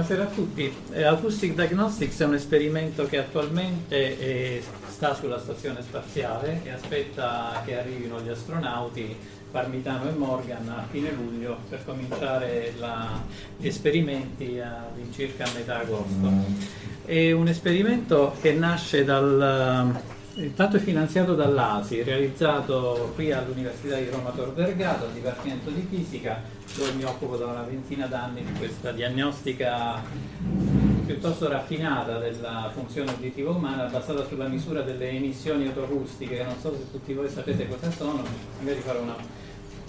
Buonasera a tutti. Eh, Acoustic Diagnostics è un esperimento che attualmente eh, sta sulla stazione spaziale e aspetta che arrivino gli astronauti Parmitano e Morgan a fine luglio per cominciare la, gli esperimenti all'incirca a metà agosto. È un esperimento che nasce dal Intanto è finanziato dall'ASI, realizzato qui all'Università di Roma Tor Vergata, al Dipartimento di Fisica, dove mi occupo da una ventina d'anni di questa diagnostica piuttosto raffinata della funzione uditiva umana basata sulla misura delle emissioni autoacustiche, che non so se tutti voi sapete cosa sono, magari farò una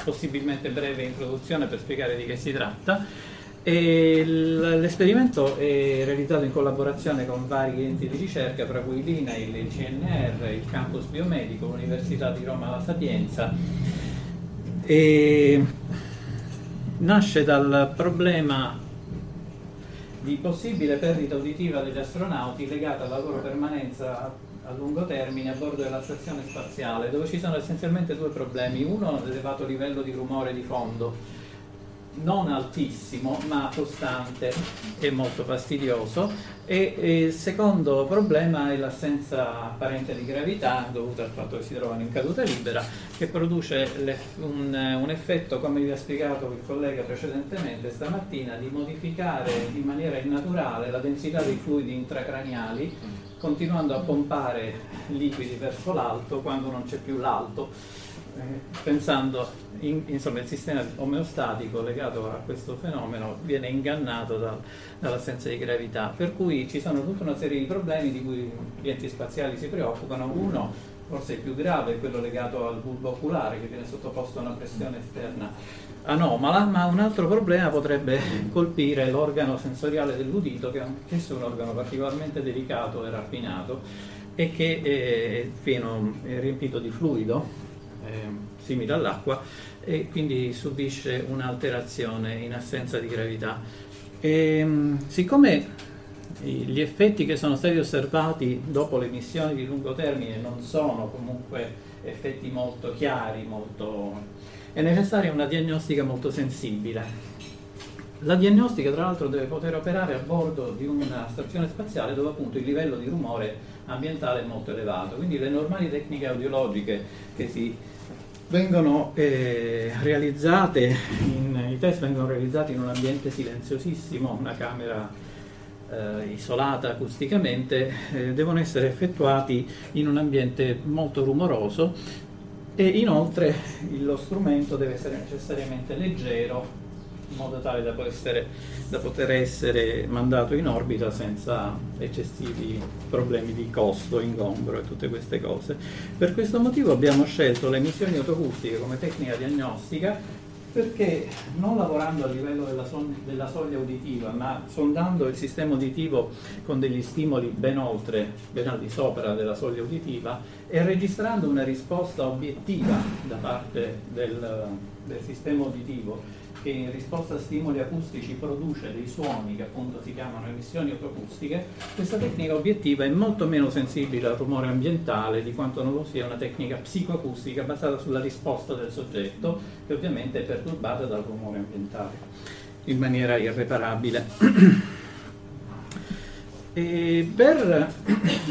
possibilmente breve introduzione per spiegare di che si tratta. E l'esperimento è realizzato in collaborazione con vari enti di ricerca, tra cui l'INAIL, il CNR, il Campus Biomedico, l'Università di Roma La Sapienza. E nasce dal problema di possibile perdita uditiva degli astronauti legata alla loro permanenza a lungo termine a bordo della stazione spaziale, dove ci sono essenzialmente due problemi. Uno, l'elevato livello di rumore di fondo non altissimo ma costante e molto fastidioso. E, il secondo problema è l'assenza apparente di gravità dovuta al fatto che si trovano in caduta libera che produce un, un, effetto come vi ha spiegato il collega precedentemente stamattina di modificare in maniera innaturale la densità dei fluidi intracraniali continuando a pompare liquidi verso l'alto quando non c'è più l'alto eh, pensando, in, insomma, il sistema omeostatico legato a questo fenomeno viene ingannato da, dall'assenza di gravità, per cui ci sono tutta una serie di problemi di cui gli enti spaziali si preoccupano. Uno, forse il più grave, è quello legato al bulbo oculare che viene sottoposto a una pressione esterna anomala, ma un altro problema potrebbe colpire l'organo sensoriale dell'udito, che è anch'esso un organo particolarmente delicato e raffinato e che è, pieno, è riempito di fluido è simile all'acqua e quindi subisce un'alterazione in assenza di gravità. E, siccome gli effetti che sono stati osservati dopo le missioni di lungo termine non sono comunque effetti molto chiari, molto... è necessaria una diagnostica molto sensibile. La diagnostica tra l'altro deve poter operare a bordo di una stazione spaziale dove appunto il livello di rumore ambientale è molto elevato, quindi le normali tecniche audiologiche che si vengono eh, realizzate, in, i test vengono realizzati in un ambiente silenziosissimo, una camera eh, isolata acusticamente, eh, devono essere effettuati in un ambiente molto rumoroso e inoltre lo strumento deve essere necessariamente leggero in modo tale da, essere, da poter essere mandato in orbita senza eccessivi problemi di costo, ingombro e tutte queste cose. Per questo motivo abbiamo scelto le emissioni autoacustiche come tecnica diagnostica perché non lavorando a livello della, son- della, soglia uditiva, ma sondando il sistema uditivo con degli stimoli ben oltre, ben al di sopra della soglia uditiva e registrando una risposta obiettiva da parte del, del sistema uditivo, che in risposta a stimoli acustici produce dei suoni che appunto si chiamano emissioni autoacustiche, questa tecnica obiettiva è molto meno sensibile al rumore ambientale di quanto non lo sia una tecnica psicoacustica basata sulla risposta del soggetto, che ovviamente è perturbata dal rumore ambientale in maniera irreparabile. E per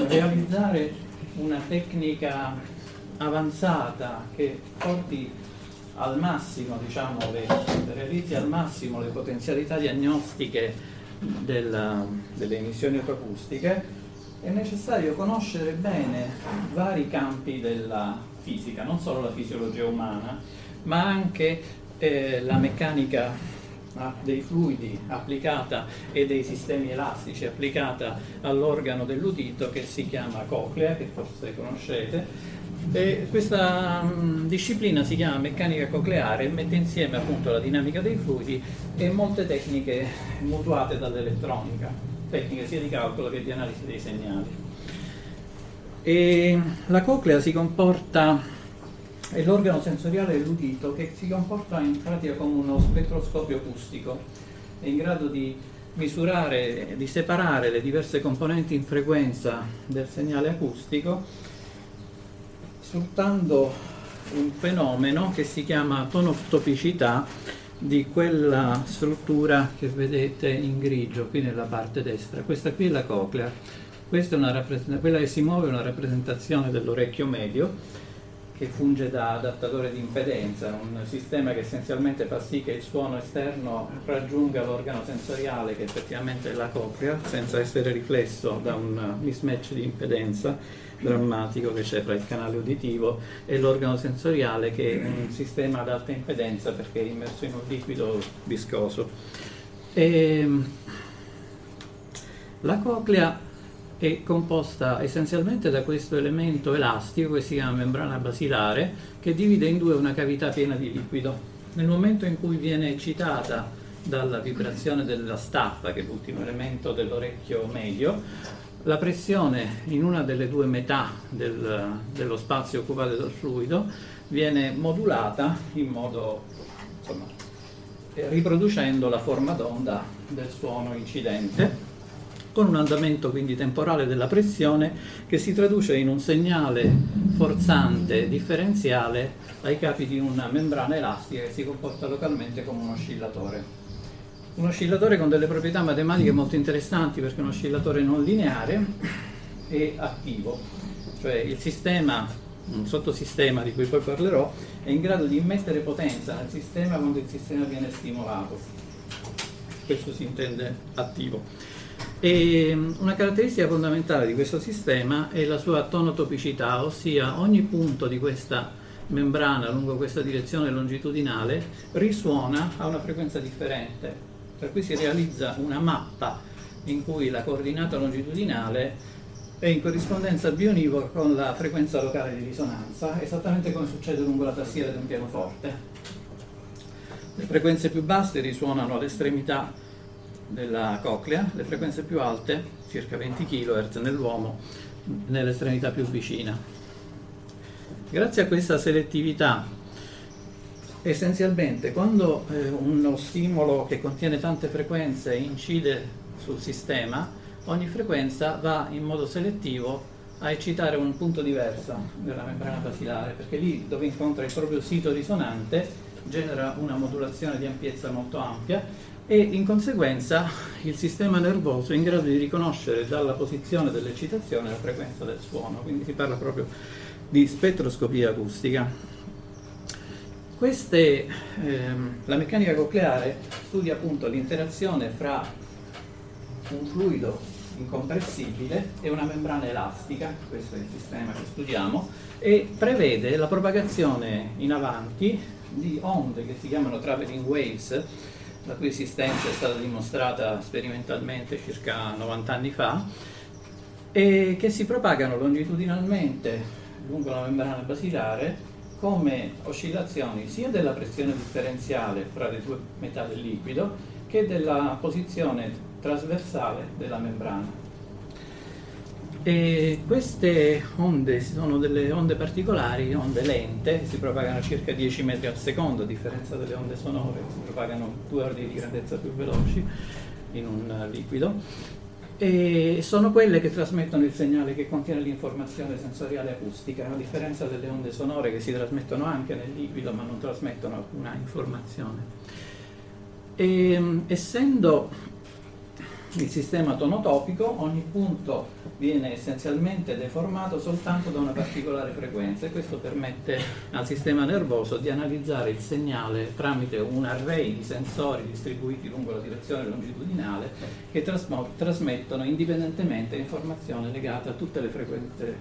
realizzare una tecnica avanzata che porti al massimo, diciamo, le, realizzi al massimo le potenzialità diagnostiche della, delle emissioni autoacustiche, è necessario conoscere bene vari campi della fisica, non solo la fisiologia umana, ma anche eh, la meccanica ah, dei fluidi applicata e dei sistemi elastici applicata all'organo dell'udito che si chiama coclea, che forse conoscete, e questa mh, disciplina si chiama meccanica cocleare e mette insieme appunto la dinamica dei fluidi e molte tecniche mutuate dall'elettronica, tecniche sia di calcolo che di analisi dei segnali. E la coclea si comporta, è l'organo sensoriale dell'udito che si comporta in pratica come uno spettroscopio acustico, è in grado di misurare, di separare le diverse componenti in frequenza del segnale acustico sfruttando un fenomeno che si chiama tonotopicità di quella struttura che vedete in grigio qui nella parte destra. Questa qui è la coclea, questa è una quella che si muove è una rappresentazione dell'orecchio medio che funge da adattatore di impedenza, un sistema che essenzialmente fa sì che il suono esterno raggiunga l'organo sensoriale che effettivamente è la coclea senza essere riflesso da un mismatch di impedenza drammatico che c'è fra il canale uditivo e l'organo sensoriale che è un sistema ad alta impedenza perché è immerso in un liquido viscoso. E ehm, la coclea è composta essenzialmente da questo elemento elastico che si chiama membrana basilare che divide in due una cavità piena di liquido. Nel momento in cui viene eccitata dalla vibrazione della staffa, che è l'ultimo elemento dell'orecchio medio, la pressione in una delle due metà del, dello spazio occupato dal fluido viene modulata in modo insomma, eh, riproducendo la forma d'onda del suono incidente con un andamento quindi temporale della pressione che si traduce in un segnale forzante differenziale ai capi di una membrana elastica che si comporta localmente come un oscillatore un oscillatore con delle proprietà matematiche molto interessanti perché è un oscillatore non lineare e attivo, cioè il sistema, un sottosistema di cui poi parlerò, è in grado di immettere potenza nel sistema quando il sistema viene stimolato. Questo si intende attivo. E una caratteristica fondamentale di questo sistema è la sua tonotopicità, ossia ogni punto di questa membrana lungo questa direzione longitudinale risuona a una frequenza differente per cui si realizza una mappa in cui la coordinata longitudinale è in corrispondenza bionivoca con la frequenza locale di risonanza, esattamente come succede lungo la tastiera di un pianoforte. Le frequenze più basse risuonano all'estremità della coclea, le frequenze più alte, circa 20 kHz nell'uomo, nell'estremità più vicina. Grazie a questa selettività, essenzialmente quando eh, uno stimolo che contiene tante frequenze incide sul sistema, ogni frequenza va in modo selettivo a eccitare un punto diverso della membrana basilare, perché lì dove incontra il proprio sito risonante genera una modulazione di ampiezza molto ampia e in conseguenza il sistema nervoso è in grado di riconoscere dalla posizione dell'eccitazione la frequenza del suono, quindi si parla proprio di spettroscopia acustica. Queste, ehm, la meccanica cocleare studia appunto l'interazione fra un fluido incompressibile e una membrana elastica, questo è il sistema che studiamo, e prevede la propagazione in avanti di onde che si chiamano traveling waves, la cui esistenza è stata dimostrata sperimentalmente circa 90 anni fa, e che si propagano longitudinalmente lungo la membrana basilare come oscillazioni sia della pressione differenziale fra le due metà del liquido che della posizione trasversale della membrana. E queste onde sono delle onde particolari, onde lente, si propagano a circa 10 metri al secondo, a differenza delle onde sonore, si propagano due ordini di grandezza più veloci in un liquido e sono quelle che trasmettono il segnale che contiene l'informazione sensoriale acustica, a differenza delle onde sonore che si trasmettono anche nel liquido ma non trasmettono alcuna informazione. E, essendo il sistema tonotopico, ogni punto viene essenzialmente deformato soltanto da una particolare frequenza e questo permette al sistema nervoso di analizzare il segnale tramite un array di sensori distribuiti lungo la direzione longitudinale che trasmettono indipendentemente informazione legata a tutte le frequenze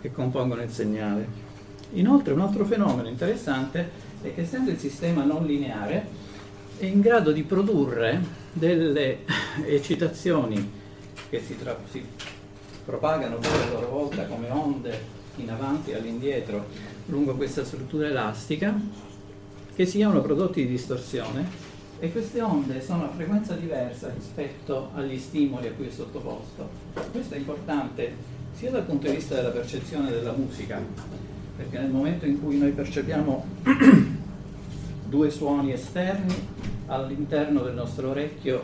che compongono il segnale. Inoltre un altro fenomeno interessante è che essendo il sistema non lineare è in grado di produrre delle eccitazioni che si, tra- si propagano poi a loro volta come onde in avanti e all'indietro lungo questa struttura elastica che si chiamano prodotti di distorsione e queste onde sono a frequenza diversa rispetto agli stimoli a cui è sottoposto. Questo è importante sia dal punto di vista della percezione della musica, perché nel momento in cui noi percepiamo due suoni esterni all'interno del nostro orecchio,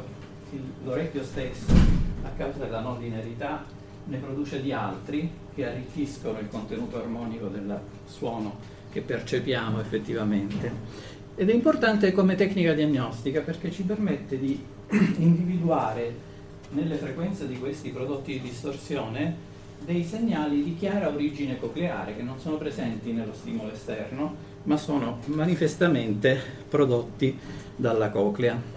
l'orecchio stesso, a causa della non linearità, ne produce di altri che arricchiscono il contenuto armonico del suono che percepiamo effettivamente. Ed è importante come tecnica diagnostica perché ci permette di individuare nelle frequenze di questi prodotti di distorsione dei segnali di chiara origine cocleare che non sono presenti nello stimolo esterno ma sono manifestamente prodotti dalla coclea.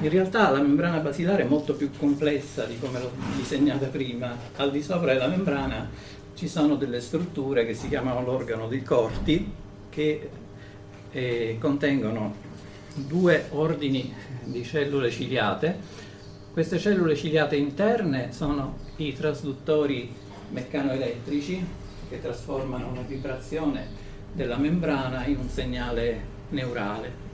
In realtà la membrana basilare è molto più complessa di come l'ho disegnata prima. Al di sopra della membrana ci sono delle strutture che si chiamano l'organo dei corti che eh, contengono due ordini di cellule ciliate. Queste cellule ciliate interne sono i trasduttori meccanoelettrici che trasformano una vibrazione della membrana in un segnale neurale.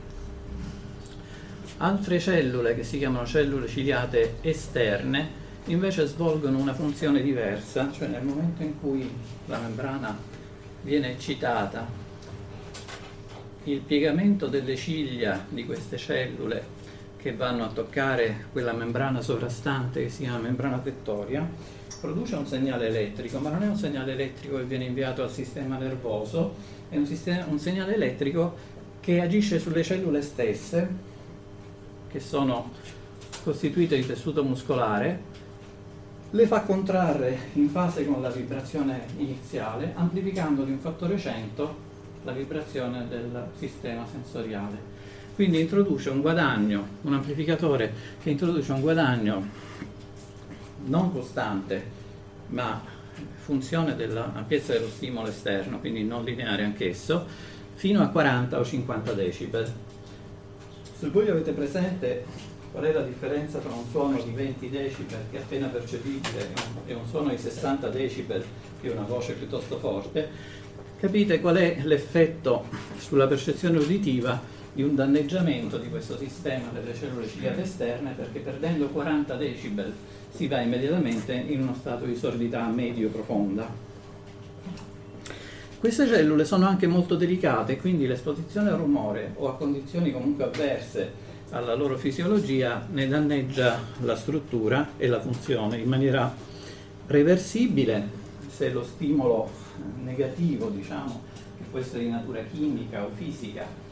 Altre cellule, che si chiamano cellule ciliate esterne, invece svolgono una funzione diversa, cioè nel momento in cui la membrana viene eccitata, il piegamento delle ciglia di queste cellule che vanno a toccare quella membrana sovrastante che si chiama membrana tettoria, produce un segnale elettrico, ma non è un segnale elettrico che viene inviato al sistema nervoso, è un, sistema, un segnale elettrico che agisce sulle cellule stesse, che sono costituite di tessuto muscolare, le fa contrarre in fase con la vibrazione iniziale, amplificando di un fattore 100 la vibrazione del sistema sensoriale. Quindi introduce un guadagno, un amplificatore che introduce un guadagno non costante, ma funzione dell'ampiezza dello stimolo esterno, quindi non lineare anch'esso, fino a 40 o 50 decibel. Se voi avete presente qual è la differenza tra un suono di 20 decibel, che è appena percepibile, e un suono di 60 decibel, che è una voce piuttosto forte, capite qual è l'effetto sulla percezione uditiva di un danneggiamento di questo sistema delle cellule ciliate esterne, perché perdendo 40 decibel si va immediatamente in uno stato di sordità medio-profonda. Queste cellule sono anche molto delicate, quindi l'esposizione al rumore o a condizioni comunque avverse alla loro fisiologia ne danneggia la struttura e la funzione in maniera reversibile se lo stimolo negativo, diciamo, che può essere di natura chimica o fisica,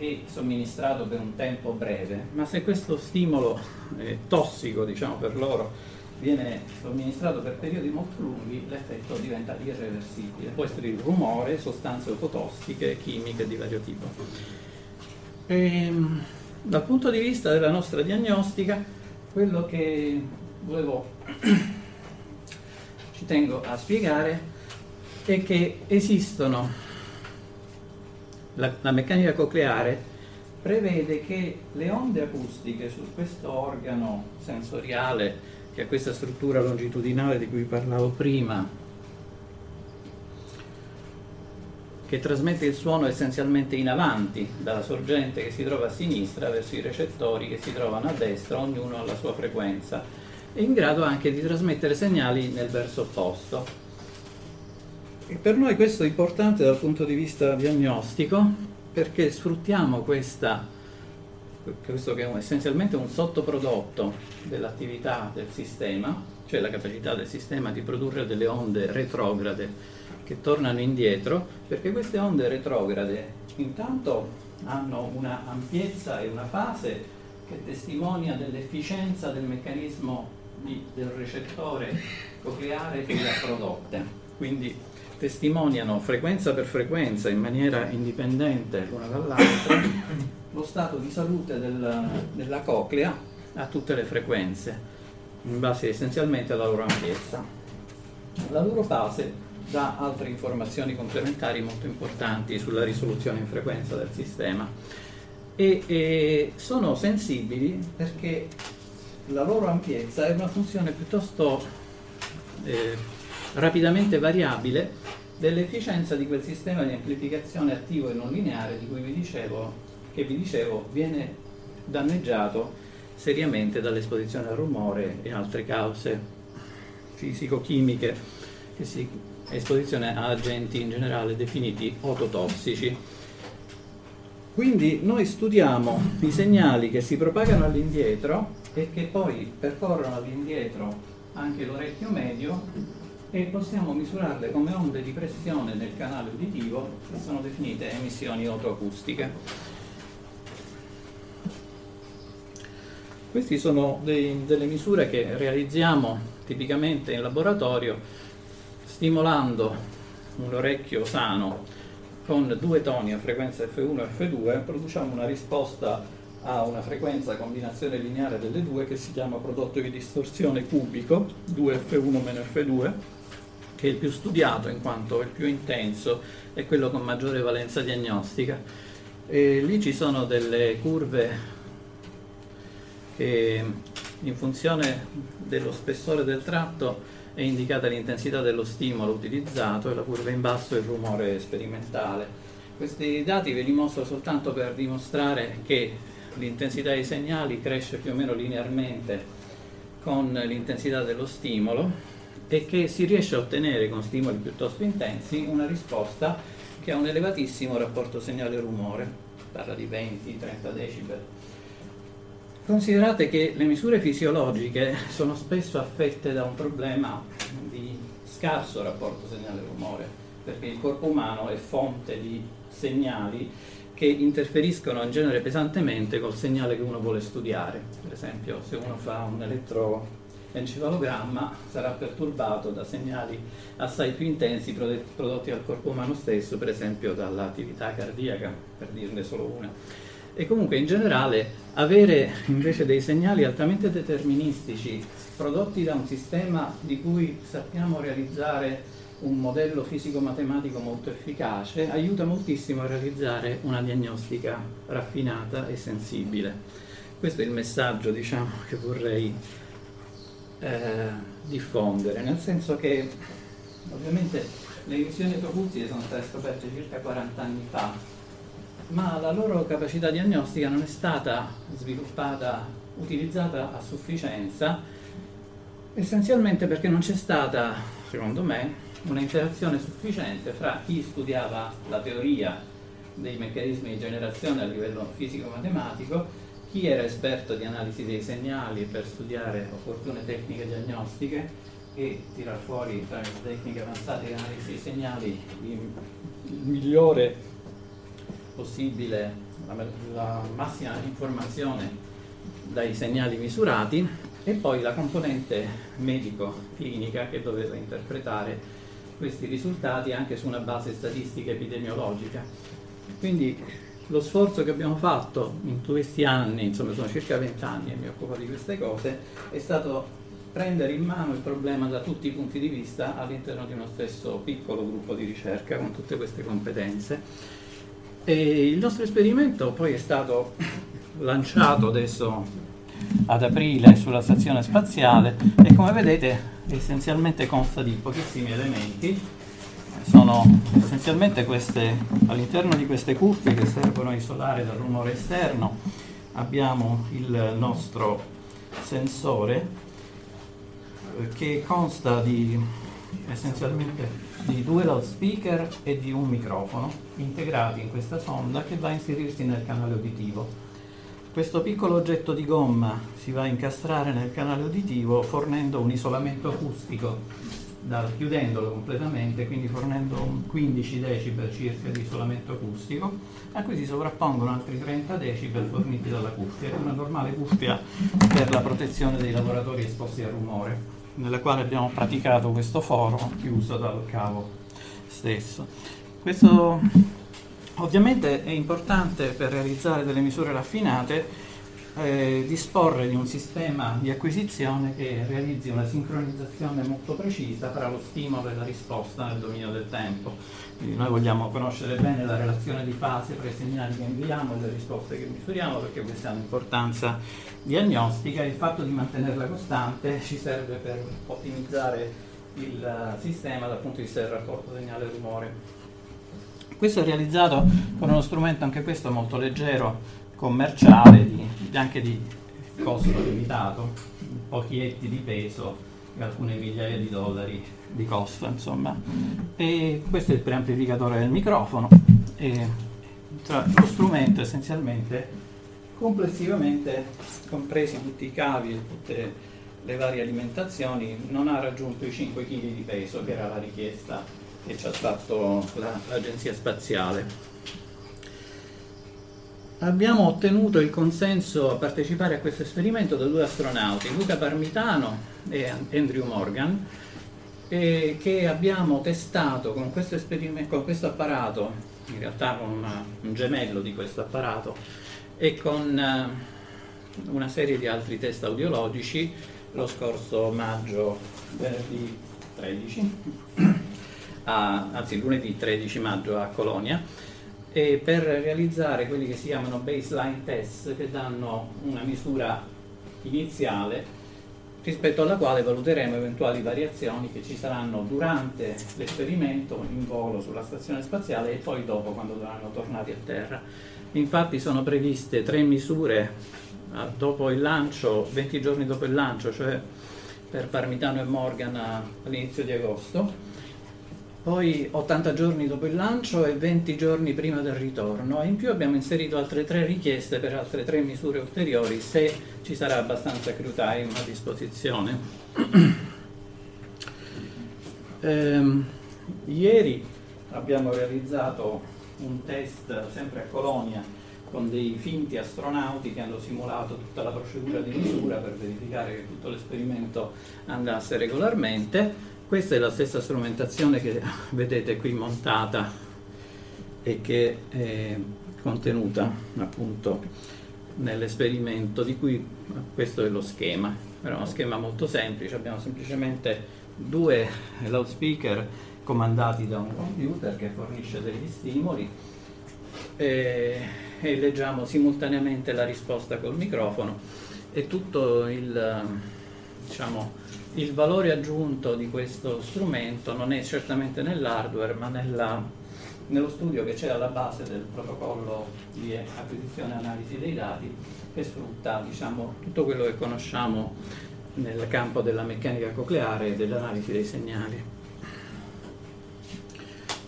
è somministrato per un tempo breve, ma se questo stimolo è tossico, diciamo, per loro viene somministrato per periodi molto lunghi, l'effetto diventa irreversibile. Può essere il rumore, sostanze ototossiche, chimiche di vario tipo. E, ehm, dal punto di vista della nostra diagnostica, quello che volevo, ci tengo a spiegare, è che esistono, la, la meccanica cocleare prevede che le onde acustiche su questo organo sensoriale che ha questa struttura longitudinale di cui parlavo prima, che trasmette il suono essenzialmente in avanti, dalla sorgente che si trova a sinistra verso i recettori che si trovano a destra, ognuno alla sua frequenza, è in grado anche di trasmettere segnali nel verso opposto. E per noi questo è importante dal punto di vista diagnostico perché sfruttiamo questa questo che è essenzialmente un sottoprodotto dell'attività del sistema, cioè la capacità del sistema di produrre delle onde retrograde che tornano indietro, perché queste onde retrograde intanto hanno una ampiezza e una fase che testimonia dell'efficienza del meccanismo di, del recettore cocleare che le ha prodotte. Quindi testimoniano frequenza per frequenza in maniera indipendente l'una dall'altra lo stato di salute del, della coclea a tutte le frequenze, in base essenzialmente alla loro ampiezza. La loro fase dà altre informazioni complementari molto importanti sulla risoluzione in frequenza del sistema e, e sono sensibili perché la loro ampiezza è una funzione piuttosto eh, rapidamente variabile dell'efficienza di quel sistema di amplificazione attivo e non lineare di cui vi dicevo, che vi dicevo viene danneggiato seriamente dall'esposizione al rumore e altre cause fisico-chimiche, che si, esposizione a agenti in generale definiti ototossici. Quindi noi studiamo i segnali che si propagano all'indietro e che poi percorrono all'indietro anche l'orecchio medio e possiamo misurarle come onde di pressione nel canale uditivo che sono definite emissioni autoacustiche. Queste sono dei, delle misure che realizziamo tipicamente in laboratorio stimolando un orecchio sano con due toni a frequenza F1 e F2 produciamo una risposta a una frequenza combinazione lineare delle due che si chiama prodotto di distorsione cubico 2F1-F2 che è il più studiato in quanto è il più intenso e quello con maggiore valenza diagnostica. E lì ci sono delle curve che in funzione dello spessore del tratto è indicata l'intensità dello stimolo utilizzato e la curva in basso è il rumore sperimentale. Questi dati ve li mostro soltanto per dimostrare che l'intensità dei segnali cresce più o meno linearmente con l'intensità dello stimolo e che si riesce a ottenere con stimoli piuttosto intensi una risposta che ha un elevatissimo rapporto segnale-rumore, parla di 20-30 decibel. Considerate che le misure fisiologiche sono spesso affette da un problema di scarso rapporto segnale-rumore, perché il corpo umano è fonte di segnali che interferiscono in genere pesantemente col segnale che uno vuole studiare. Per esempio, se uno fa un elettro l'encefalogramma sarà perturbato da segnali assai più intensi prodotti dal corpo umano stesso, per esempio dall'attività cardiaca, per dirne solo una. E comunque in generale avere invece dei segnali altamente deterministici prodotti da un sistema di cui sappiamo realizzare un modello fisico-matematico molto efficace aiuta moltissimo a realizzare una diagnostica raffinata e sensibile. Questo è il messaggio diciamo, che vorrei eh, diffondere, nel senso che ovviamente le emissioni autoacustiche sono state scoperte circa 40 anni fa, ma la loro capacità diagnostica non è stata sviluppata, utilizzata a sufficienza, essenzialmente perché non c'è stata, secondo me, una interazione sufficiente fra chi studiava la teoria dei meccanismi di generazione a livello fisico-matematico, chi era esperto di analisi dei segnali per studiare opportune tecniche diagnostiche e tirar fuori tra le tecniche avanzate di analisi dei segnali il migliore possibile, la, la massima informazione dai segnali misurati e poi la componente medico-clinica che doveva interpretare questi risultati anche su una base statistica epidemiologica. Quindi lo sforzo che abbiamo fatto in questi anni, insomma sono circa 20 anni e mi occupo di queste cose, è stato prendere in mano il problema da tutti i punti di vista all'interno di uno stesso piccolo gruppo di ricerca con tutte queste competenze. E il nostro esperimento poi è stato lanciato adesso ad aprile sulla stazione spaziale e come vedete essenzialmente consta di pochissimi elementi sono essenzialmente queste all'interno di queste cuffie che servono a isolare dal rumore esterno abbiamo il nostro sensore eh, che consta di essenzialmente di due loudspeaker e di un microfono integrati in questa sonda che va a inserirsi nel canale uditivo. Questo piccolo oggetto di gomma si va a incastrare nel canale uditivo fornendo un isolamento acustico, da, chiudendolo completamente, quindi fornendo un 15 decibel circa di isolamento acustico, a cui si sovrappongono altri 30 decibel forniti dalla cuffia, una normale cuffia per la protezione dei lavoratori esposti al rumore, nella quale abbiamo praticato questo foro chiuso dal cavo stesso. Questo Ovviamente è importante per realizzare delle misure raffinate eh, disporre di un sistema di acquisizione che realizzi una sincronizzazione molto precisa tra lo stimolo e la risposta nel dominio del tempo. Quindi noi vogliamo conoscere bene la relazione di fase tra i segnali che inviamo e le risposte che misuriamo perché queste hanno importanza diagnostica e il fatto di mantenerla costante ci serve per ottimizzare il sistema dal punto di vista del rapporto segnale-rumore. Questo è realizzato con uno strumento anche questo molto leggero, commerciale, di, anche di costo limitato, pochi etti di peso e alcune migliaia di dollari di costo, insomma. E questo è il preamplificatore del microfono. E, cioè, lo strumento essenzialmente, complessivamente, compresi tutti i cavi e tutte le varie alimentazioni, non ha raggiunto i 5 kg di peso che era la richiesta che ci ha fatto la, l'Agenzia Spaziale. Abbiamo ottenuto il consenso a partecipare a questo esperimento da due astronauti, Luca Parmitano e Andrew Morgan, e che abbiamo testato con questo, con questo apparato, in realtà con una, un gemello di questo apparato, e con uh, una serie di altri test audiologici lo scorso maggio, venerdì 13 a, anzi lunedì 13 maggio a Colonia, e per realizzare quelli che si chiamano baseline test che danno una misura iniziale rispetto alla quale valuteremo eventuali variazioni che ci saranno durante l'esperimento in volo sulla stazione spaziale e poi dopo quando saranno tornati a terra. Infatti sono previste tre misure ah, dopo il lancio, 20 giorni dopo il lancio, cioè per Parmitano e Morgan all'inizio di agosto poi 80 giorni dopo il lancio e 20 giorni prima del ritorno. In più abbiamo inserito altre tre richieste per altre tre misure ulteriori se ci sarà abbastanza crew time a disposizione. ehm, ieri abbiamo realizzato un test sempre a Colonia con dei finti astronauti che hanno simulato tutta la procedura di misura per verificare che tutto l'esperimento andasse regolarmente questa è la stessa strumentazione che vedete qui montata e che è contenuta appunto nell'esperimento di cui questo è lo schema. È uno schema molto semplice, abbiamo semplicemente due loudspeaker comandati da un computer che fornisce degli stimoli e, e leggiamo simultaneamente la risposta col microfono e tutto il diciamo, il valore aggiunto di questo strumento non è certamente nell'hardware, ma nella, nello studio che c'è alla base del protocollo di acquisizione e analisi dei dati, che sfrutta diciamo, tutto quello che conosciamo nel campo della meccanica cocleare e dell'analisi dei segnali.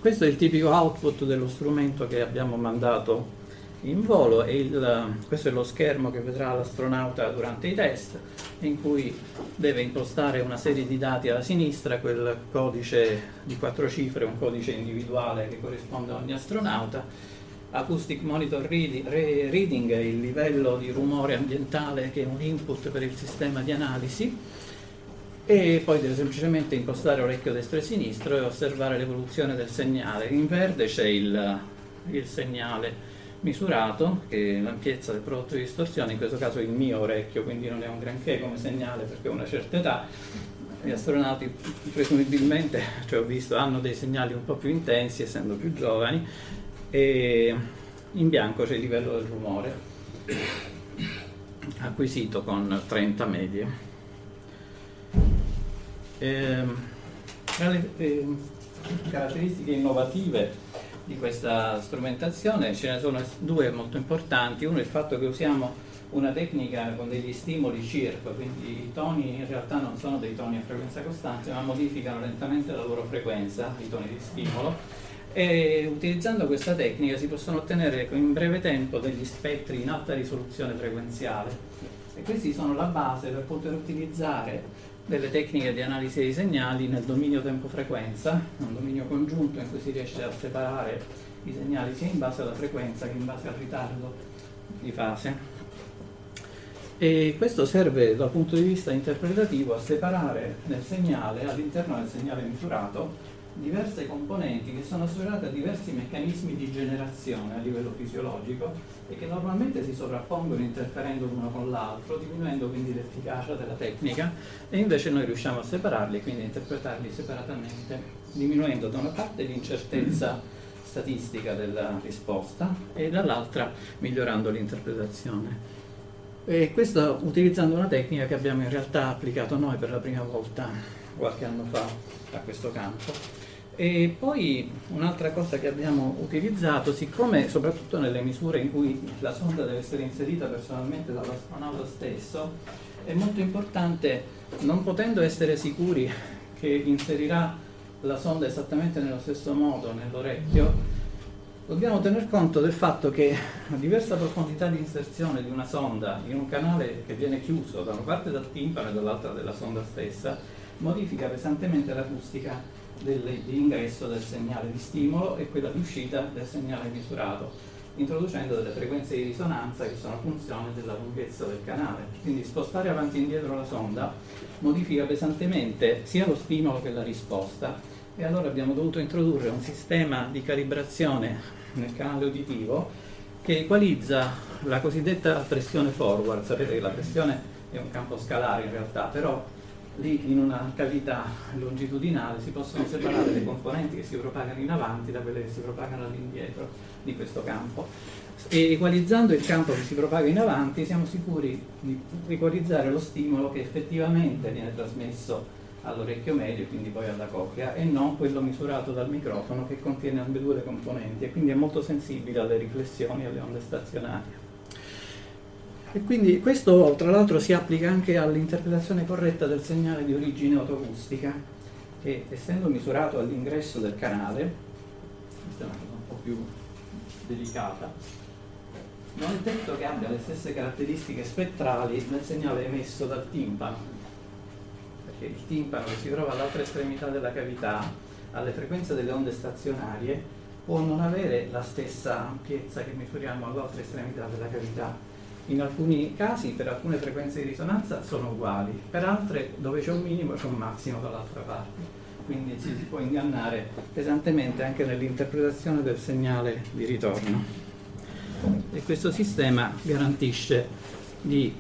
questo è il tipico output dello strumento che abbiamo mandato in volo e il, questo è lo schermo che vedrà l'astronauta durante i test in cui deve impostare una serie di dati alla sinistra, quel codice di quattro cifre, un codice individuale che corrisponde a ogni astronauta, acoustic monitor reading è il livello di rumore ambientale che è un input per il sistema di analisi. E poi deve semplicemente impostare orecchio destro e sinistro e osservare l'evoluzione del segnale. In verde c'è il, il segnale misurato, che l'ampiezza del prodotto di distorsione, in questo caso il mio orecchio, quindi non è un granché come segnale perché ho una certa età. Gli astronauti presumibilmente, cioè ho visto, hanno dei segnali un po' più intensi essendo più giovani e in bianco c'è il livello del rumore acquisito con 30 medie. E, tra le eh, caratteristiche innovative di questa strumentazione ce ne sono due molto importanti. Uno è il fatto che usiamo una tecnica con degli stimoli CIRP, quindi i toni in realtà non sono dei toni a frequenza costante, ma modificano lentamente la loro frequenza, i toni di stimolo. E utilizzando questa tecnica si possono ottenere in breve tempo degli spettri in alta risoluzione frequenziale. E questi sono la base per poter utilizzare delle tecniche di analisi dei segnali nel dominio tempo-frequenza, un dominio congiunto in cui si riesce a separare i segnali sia in base alla frequenza che in base al ritardo di fase. E questo serve dal punto di vista interpretativo a separare nel segnale, all'interno del segnale misurato, diverse componenti che sono associate a diversi meccanismi di generazione a livello fisiologico e che normalmente si sovrappongono interferendo l'uno con l'altro, diminuendo quindi l'efficacia della tecnica e invece noi riusciamo a separarli e quindi a interpretarli separatamente, diminuendo da una parte l'incertezza statistica della risposta e dall'altra migliorando l'interpretazione. E questo utilizzando una tecnica che abbiamo in realtà applicato noi per la prima volta qualche anno fa a questo campo. E poi un'altra cosa che abbiamo utilizzato, siccome soprattutto nelle misure in cui la sonda deve essere inserita personalmente dall'astronauta stesso, è molto importante, non potendo essere sicuri che inserirà la sonda esattamente nello stesso modo nell'orecchio, dobbiamo tener conto del fatto che a diversa profondità di inserzione di una sonda in un canale che viene chiuso da una parte dal timpano e dall'altra della sonda stessa modifica pesantemente l'acustica dell'ingresso del segnale di stimolo e quella di uscita del segnale misurato, introducendo delle frequenze di risonanza che sono funzione della lunghezza del canale. Quindi spostare avanti e indietro la sonda modifica pesantemente sia lo stimolo che la risposta e allora abbiamo dovuto introdurre un sistema di calibrazione nel canale uditivo che equalizza la cosiddetta pressione forward. Sapete che la pressione è un campo scalare in realtà, però lì in una cavità longitudinale si possono separare le componenti che si propagano in avanti da quelle che si propagano all'indietro di questo campo. E equalizzando il campo che si propaga in avanti siamo sicuri di equalizzare lo stimolo che effettivamente viene trasmesso all'orecchio medio, quindi poi alla coclea, e non quello misurato dal microfono che contiene ambedue le componenti e quindi è molto sensibile alle riflessioni e alle onde stazionarie. E quindi questo tra l'altro si applica anche all'interpretazione corretta del segnale di origine autoacustica, che essendo misurato all'ingresso del canale, questa è una cosa un po' più delicata, non è detto che abbia le stesse caratteristiche spettrali del segnale emesso dal timpano, perché il timpano che si trova all'altra estremità della cavità, alle frequenze delle onde stazionarie, può non avere la stessa ampiezza che misuriamo all'altra estremità della cavità in alcuni casi per alcune frequenze di risonanza sono uguali, per altre dove c'è un minimo c'è un massimo dall'altra parte. Quindi ci si può ingannare pesantemente anche nell'interpretazione del segnale di ritorno. E questo sistema garantisce di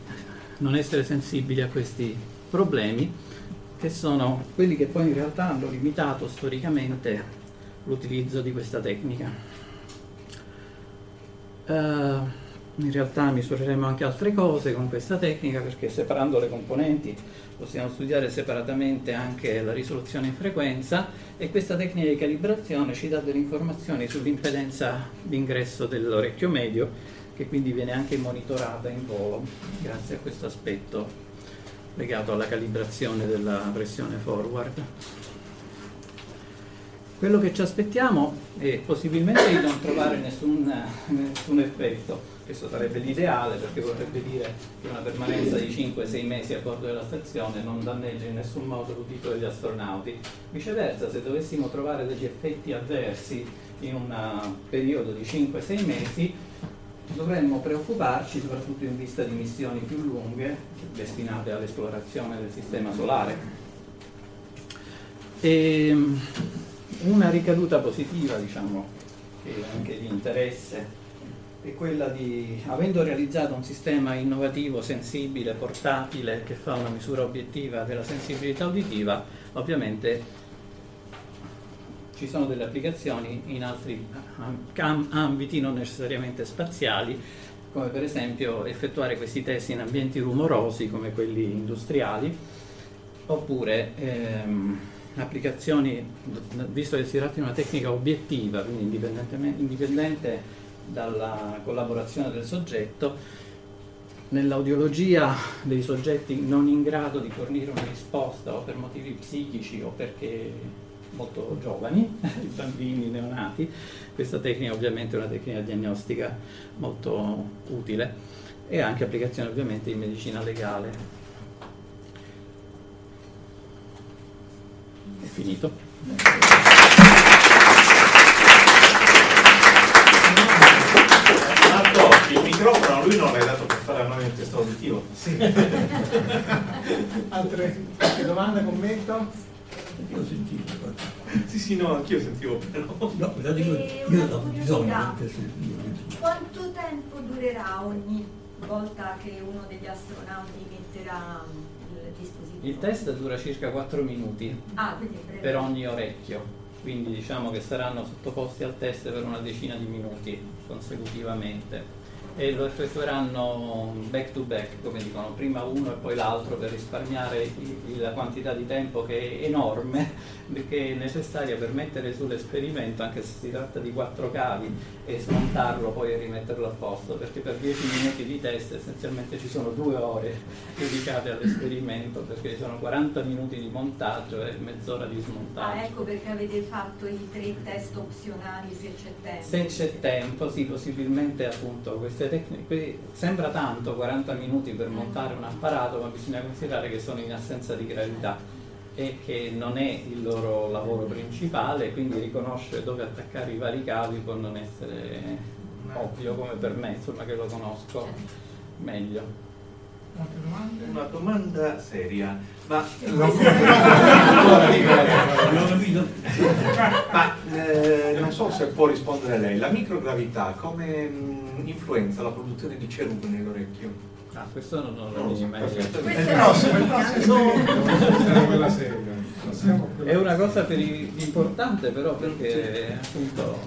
non essere sensibili a questi problemi, che sono quelli che poi in realtà hanno limitato storicamente l'utilizzo di questa tecnica. Uh, in realtà misureremo anche altre cose con questa tecnica perché separando le componenti possiamo studiare separatamente anche la risoluzione in frequenza e questa tecnica di calibrazione ci dà delle informazioni sull'impedenza d'ingresso dell'orecchio medio che quindi viene anche monitorata in volo grazie a questo aspetto legato alla calibrazione della pressione forward. Quello che ci aspettiamo è possibilmente di non trovare nessun, nessun effetto, questo sarebbe l'ideale perché vorrebbe dire che una permanenza di 5-6 mesi a bordo della stazione non danneggia in nessun modo l'udito degli astronauti. Viceversa, se dovessimo trovare degli effetti avversi in un periodo di 5-6 mesi, dovremmo preoccuparci soprattutto in vista di missioni più lunghe destinate all'esplorazione del sistema solare. E ehm, una ricaduta positiva, diciamo, che anche di interesse, è quella di, avendo realizzato un sistema innovativo, sensibile, portatile, che fa una misura obiettiva della sensibilità uditiva, ovviamente ci sono delle applicazioni in altri ambiti non necessariamente spaziali, come per esempio effettuare questi test in ambienti rumorosi come quelli industriali, oppure ehm, applicazioni, visto che si tratta di una tecnica obiettiva, quindi indipendente dalla collaborazione del soggetto, nell'audiologia dei soggetti non in grado di fornire una risposta o per motivi psichici o perché molto giovani, i bambini neonati, questa tecnica ovviamente è una tecnica diagnostica molto utile e anche applicazione ovviamente in medicina legale. È finito. Microfono lui non l'hai dato per fare a noi il testo auditivo. Sì. Altre domande, commento? Io ho sentito. Sì, sì, no, anch'io sentivo però. No, la dico, io ho bisogno Quanto tempo durerà ogni volta che uno degli astronauti metterà il dispositivo? Il test dura circa 4 minuti ah, per ogni orecchio, quindi diciamo che saranno sottoposti al test per una decina di minuti consecutivamente e lo effettueranno back to back, come dicono, prima uno e poi l'altro per risparmiare la quantità di tempo che è enorme, che è necessaria per mettere sull'esperimento, anche se si tratta di quattro cavi, e smontarlo poi e rimetterlo a posto, perché per 10 minuti di test essenzialmente ci sono due ore dedicate all'esperimento, perché ci sono 40 minuti di montaggio e mezz'ora di smontaggio. Ah, ecco perché avete fatto i tre test opzionali se c'è tempo. Se c'è tempo, sì, possibilmente appunto queste tecniche, sembra tanto 40 minuti per montare un apparato, ma bisogna considerare che sono in assenza di gravità e che non è il loro lavoro principale, quindi riconoscere dove attaccare i vari cavi può non essere ovvio come per me, insomma che lo conosco meglio. Una domanda seria, ma, ma eh, non so se può rispondere lei, la microgravità come mh, influenza la produzione di cerume nell'orecchio? Ah, questo non, non lo so mai. È una cosa per i, importante però perché appunto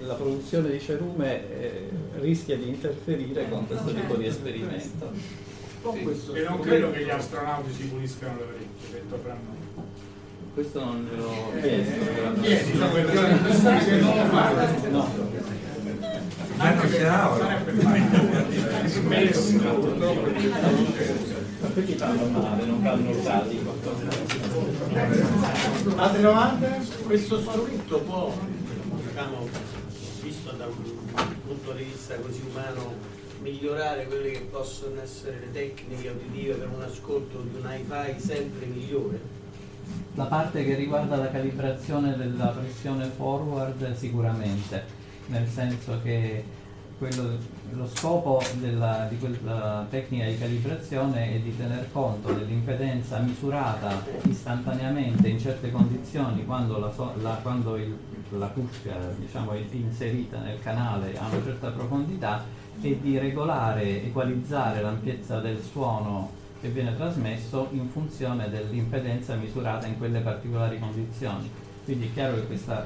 la produzione di cerume eh, rischia di interferire con questo tipo di esperimento. Sì. E non credo che gli astronauti si puliscano le orecchie, detto fra noi. Questo non l'ho chiesto. Non lo fate. No. Ora. Ma. Altre domande? Questo strumento può, diciamo, visto da un punto di vista così umano, migliorare quelle che possono essere le tecniche uditive per un ascolto di un hi-fi sempre migliore? La parte che riguarda la calibrazione della pressione forward sicuramente, nel senso che quello, lo scopo della, di quella tecnica di calibrazione è di tener conto dell'impedenza misurata istantaneamente in certe condizioni quando la, la, quando il, la cuffia diciamo, è inserita nel canale a una certa profondità e di regolare, equalizzare l'ampiezza del suono che viene trasmesso in funzione dell'impedenza misurata in quelle particolari condizioni. Quindi è chiaro che questo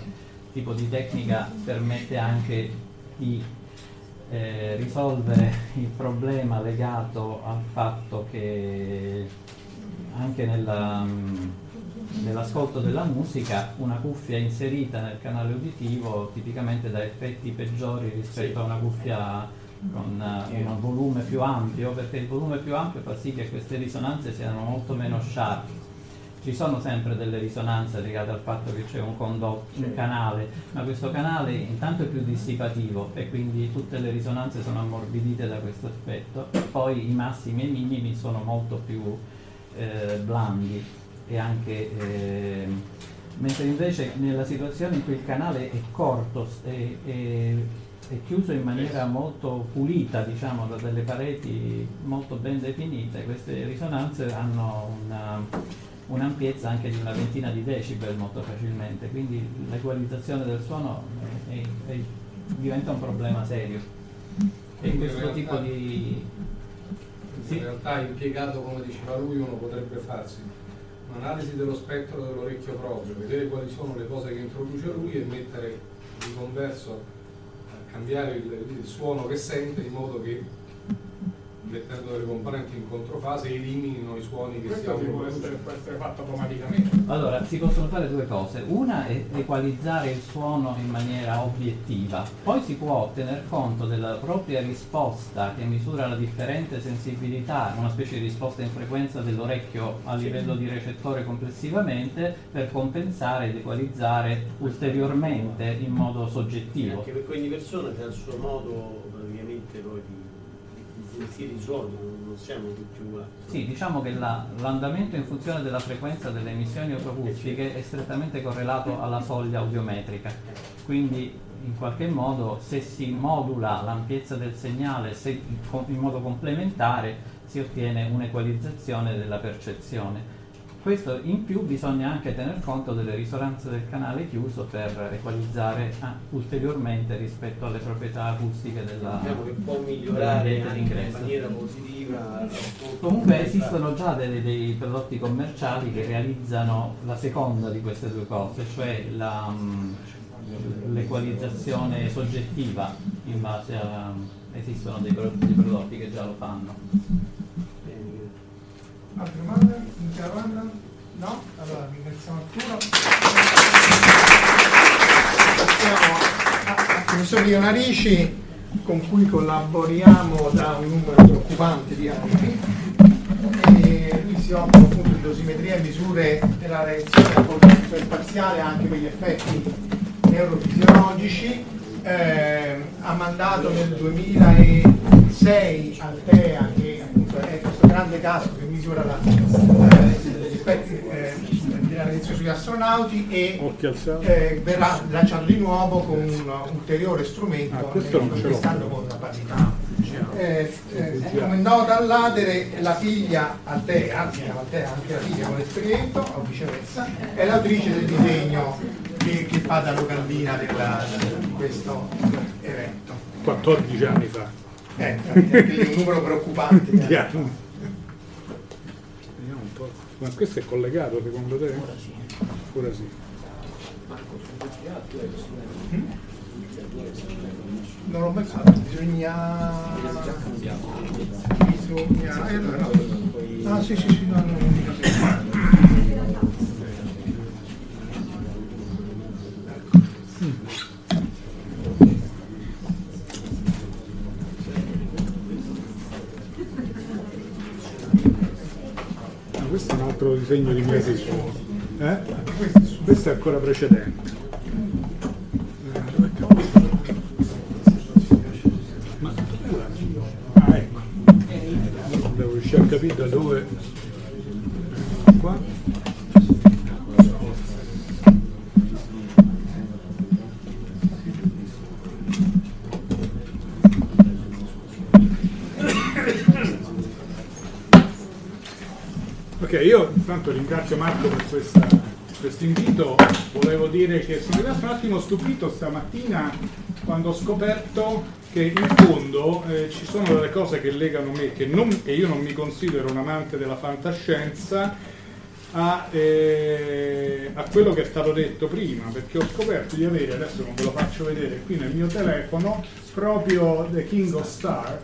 tipo di tecnica permette anche di eh, risolvere il problema legato al fatto che anche nella, nell'ascolto della musica una cuffia inserita nel canale uditivo tipicamente dà effetti peggiori rispetto a una cuffia con uh, un volume più ampio perché il volume più ampio fa sì che queste risonanze siano molto meno sharp ci sono sempre delle risonanze legate al fatto che c'è un condotto, un canale, ma questo canale intanto è più dissipativo e quindi tutte le risonanze sono ammorbidite da questo effetto, poi i massimi e i minimi sono molto più eh, blandi e anche eh, mentre invece nella situazione in cui il canale è corto e, e è chiuso in maniera molto pulita, diciamo, da delle pareti molto ben definite, queste risonanze hanno una, un'ampiezza anche di una ventina di decibel molto facilmente, quindi l'equalizzazione del suono è, è, diventa un problema serio. E in questo realtà, tipo di... Sì? In realtà impiegato, come diceva lui, uno potrebbe farsi un'analisi dello spettro dell'orecchio proprio, vedere quali sono le cose che introduce lui e mettere di converso cambiare il, il, suono che sente in modo che mettendo delle componenti in controfase eliminino i suoni che Questo si può essere, può essere fatto automaticamente. Allora, si possono fare due cose. Una è equalizzare il suono in maniera obiettiva, poi si può tener conto della propria risposta che misura la differente sensibilità, una specie di risposta in frequenza dell'orecchio a livello di recettore complessivamente, per compensare ed equalizzare ulteriormente in modo soggettivo. Anche per ogni persona c'è il suo modo praticamente poi di si risolvono, non siamo tutti uguali. Sì, diciamo che la, l'andamento in funzione della frequenza delle emissioni autoacustiche è strettamente correlato alla soglia audiometrica, quindi in qualche modo se si modula l'ampiezza del segnale se in modo complementare si ottiene un'equalizzazione della percezione. Questo in più bisogna anche tener conto delle risonanze del canale chiuso per equalizzare ah, ulteriormente rispetto alle proprietà acustiche della, diciamo che può migliorare in maniera positiva. Comunque esistono già dei, dei, prodotti commerciali che realizzano la seconda di queste due cose, cioè la, um, l'equalizzazione soggettiva in base a... esistono dei, dei prodotti che già lo fanno. Altre domande? Domanda? No? Allora ringraziamo Arturo. Passiamo al professor Narici con cui collaboriamo da un numero preoccupante di anni. Lui si occupa appunto di dosimetria e misure della reazione parziale anche per gli effetti neurofisiologici. Eh, ha mandato nel 2006 al TEA che appunto è questo grande casco che misura la, gli effetti della radiazione sugli astronauti e eh, verrà lanciato di nuovo con un ulteriore strumento ah, quest'anno con la parità. Eh, eh, come nota all'Adere la figlia Altea, si chiama Altea anche la figlia con l'esperimento o viceversa, è l'autrice del disegno che, che fa da locandina di questo evento. 14 anni fa. Eh, lì un numero preoccupante. Di anni. Vediamo un po'. Ma questo è collegato secondo te? Ora sì. Ora sì. Mm? Non l'ho mai fatto, bisogna. Bisogna. Eh, no. Ah sì sì sì, no, no, non mi capisco. Questo è un altro disegno di mia eh? questo è ancora precedente. Ah ecco. Devo riuscire a capire da dove. Qua Io intanto ringrazio Marco per questo invito, volevo dire che sono rimasto un attimo stupito stamattina quando ho scoperto che in fondo eh, ci sono delle cose che legano me, che non, e io non mi considero un amante della fantascienza, a, eh, a, quello che è stato detto prima, perché ho scoperto di avere, adesso non ve lo faccio vedere qui nel mio telefono, proprio The King of Star,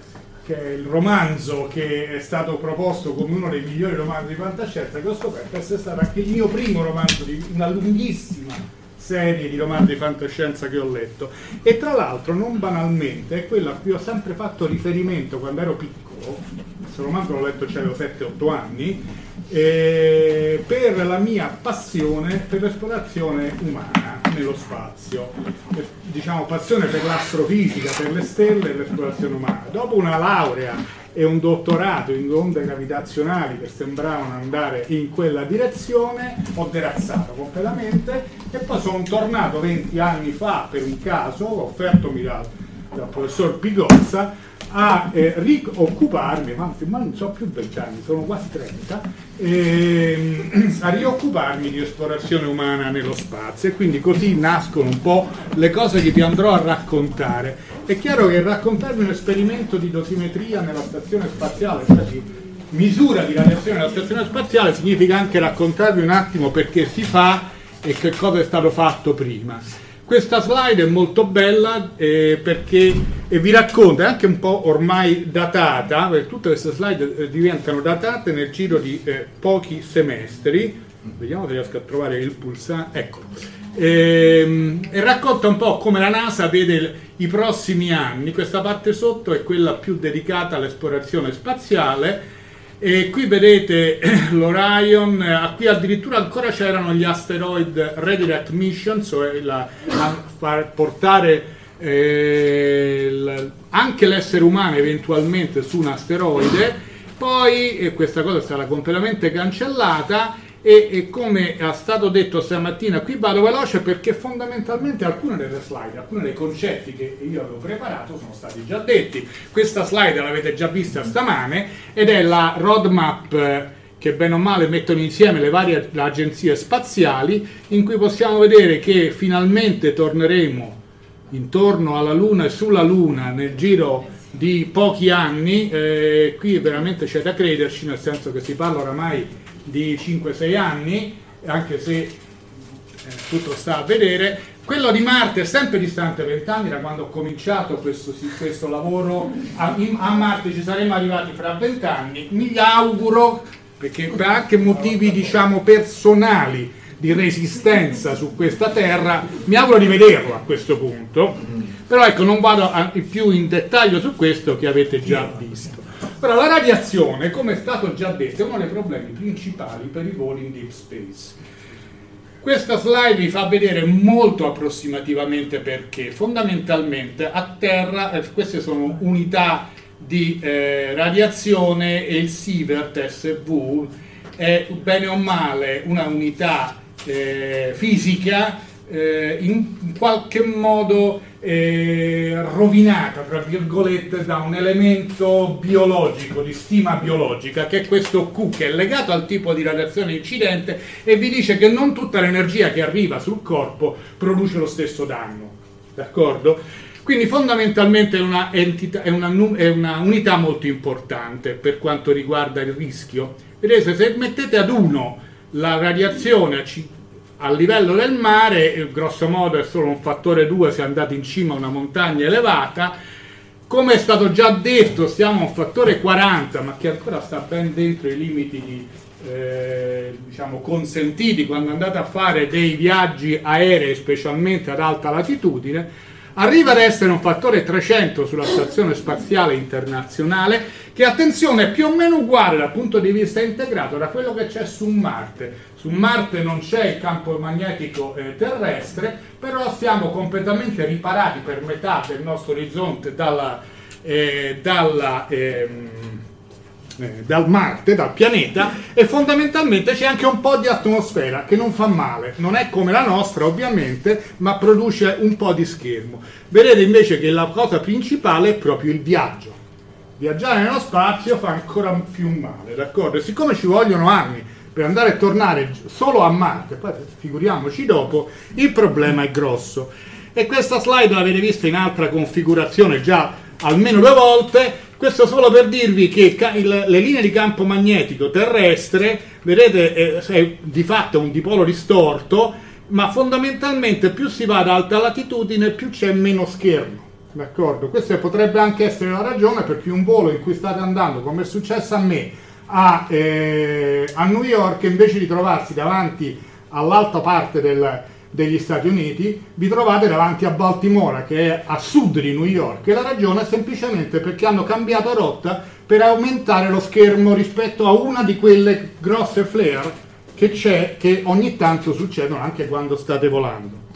che è il romanzo che è stato proposto come uno dei migliori romanzi di fantascienza, che ho scoperto essere stato anche il mio primo romanzo di una lunghissima serie di romanzi di fantascienza che ho letto. E tra l'altro, non banalmente, è quello a cui ho sempre fatto riferimento quando ero piccolo, questo romanzo l'ho letto, cioè avevo 7-8 anni, eh, per la mia passione per l'esplorazione umana nello spazio, diciamo passione per l'astrofisica, per le stelle e l'esplorazione umana. Dopo una laurea e un dottorato in onde gravitazionali che sembravano andare in quella direzione, ho derazzato completamente e poi sono tornato 20 anni fa per un caso, offertomi dal, dal professor Pigozza, a eh, rioccuparmi, ma, non so più 20 anni, sono quasi 30, ehm, a rioccuparmi di esplorazione umana nello spazio e quindi così nascono un po' le cose che ti andrò a raccontare. È chiaro che raccontarvi un esperimento di dosimetria nella stazione spaziale, cioè di misura di radiazione nella stazione spaziale, significa anche raccontarvi un attimo perché si fa e che cosa è stato fatto prima. Questa slide è molto bella eh, perché eh, vi racconta, anche un po' ormai datata, perché tutte queste slide eh, diventano datate nel giro di eh, pochi semestri. Vediamo se riesco a trovare il pulsante. Eccolo. Ehm, e racconta un po' come la NASA vede i prossimi anni. Questa parte sotto è quella più dedicata all'esplorazione spaziale e qui vedete l'Orion, eh, qui addirittura ancora c'erano gli asteroid redirect mission, cioè la, la, portare eh, anche l'essere umano eventualmente su un asteroide, poi e questa cosa stata completamente cancellata e, e, come è stato detto stamattina qui vado veloce perché fondamentalmente alcune delle slide, alcuni dei concetti che io avevo preparato sono stati già detti. Questa slide l'avete già vista stamane ed è la roadmap eh, che bene o male mettono insieme le varie agenzie spaziali in cui possiamo vedere che finalmente torneremo intorno alla Luna e sulla Luna nel giro di pochi anni. Eh, qui veramente c'è da crederci, nel senso che si parla oramai di 5-6 anni, anche se eh, tutto sta a vedere. Quello di Marte è sempre distante 20 anni da quando ho cominciato questo, questo lavoro. A, a, Marte ci saremmo arrivati fra 20 anni. Mi auguro, perché per anche motivi diciamo personali di resistenza su questa terra, mi auguro di vederlo a questo punto. Però ecco, non vado più in dettaglio su questo che avete già visto. Però la radiazione, come è stato già detto, è uno dei problemi principali per i voli in deep space. Questa slide vi fa vedere molto approssimativamente perché fondamentalmente a terra eh, queste sono unità di eh, radiazione e il Sievert SV è bene o male una unità eh, fisica eh, in qualche modo eh, rovinata, tra virgolette, da un elemento biologico, di stima biologica, che è questo Q, che è legato al tipo di radiazione incidente e vi dice che non tutta l'energia che arriva sul corpo produce lo stesso danno. D'accordo? Quindi fondamentalmente è una, entità, è, una, è una, unità molto importante per quanto riguarda il rischio. Vedete, se mettete ad uno la radiazione a livello del mare, eh, grosso modo è solo un fattore 2 se andate in cima a una montagna elevata. Come è stato già detto, stiamo a un fattore 40, ma che ancora sta ben dentro i limiti eh, diciamo, consentiti quando andate a fare dei viaggi aerei, specialmente ad alta latitudine arriva ad essere un fattore 300 sulla stazione spaziale internazionale che attenzione è più o meno uguale dal punto di vista integrato da quello che c'è su Marte. Su Marte non c'è il campo magnetico eh, terrestre, però siamo completamente riparati per metà del nostro orizzonte dalla, eh, dalla ehm, eh, dal Marte, dal pianeta, e fondamentalmente c'è anche un po' di atmosfera che non fa male, non è come la nostra ovviamente, ma produce un po' di schermo. Vedete invece che la cosa principale è proprio il viaggio. Viaggiare nello spazio fa ancora più male, d'accordo? E siccome ci vogliono anni per andare e tornare solo a Marte, poi figuriamoci dopo, il problema è grosso. E questa slide l'avete vista in altra configurazione già almeno due volte, questo solo per dirvi che le linee di campo magnetico terrestre, vedete, è, è di fatto un dipolo distorto, ma fondamentalmente più si va ad alta latitudine più c'è meno schermo. D'accordo? Questa potrebbe anche essere la ragione per cui un volo in cui state andando, come è successo a me, a, eh, a New York, invece di trovarsi davanti all'alta parte del, degli Stati Uniti, vi trovate davanti a Baltimora, che è a sud di New York, e la ragione è semplicemente perché hanno cambiato rotta per aumentare lo schermo rispetto a una di quelle grosse flare che c'è, che ogni tanto succedono anche quando state volando.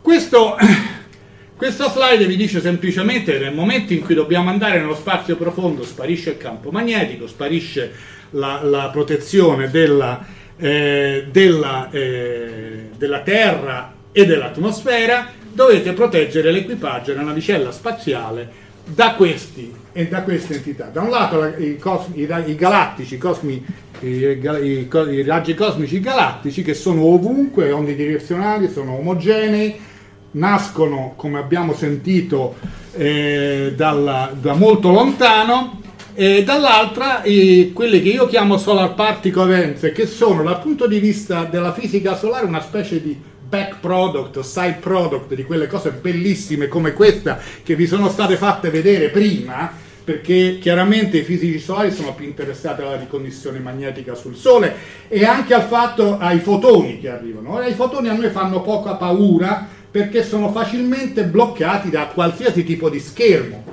Questo, questa slide vi dice semplicemente che nel momento in cui dobbiamo andare nello spazio profondo sparisce il campo magnetico, sparisce la, la protezione della, eh, della, eh, della Terra e dell'atmosfera, dovete proteggere l'equipaggio della navicella spaziale da questi e da queste entità. Da un lato i, cosmi, i, i galattici, cosmi, i, i, raggi cosmici galattici che sono ovunque, onnidirezionali, sono omogenei, nascono, come abbiamo sentito, eh, dalla, da molto lontano e dall'altra eh, quelle che io chiamo solar particle events che sono dal punto di vista della fisica solare una specie di back product, side product di quelle cose bellissime come questa che vi sono state fatte vedere prima perché chiaramente i fisici solari sono più interessati alla riconnessione magnetica sul Sole e anche al fatto ai fotoni che arrivano. Ora i fotoni a noi fanno poca paura perché sono facilmente bloccati da qualsiasi tipo di schermo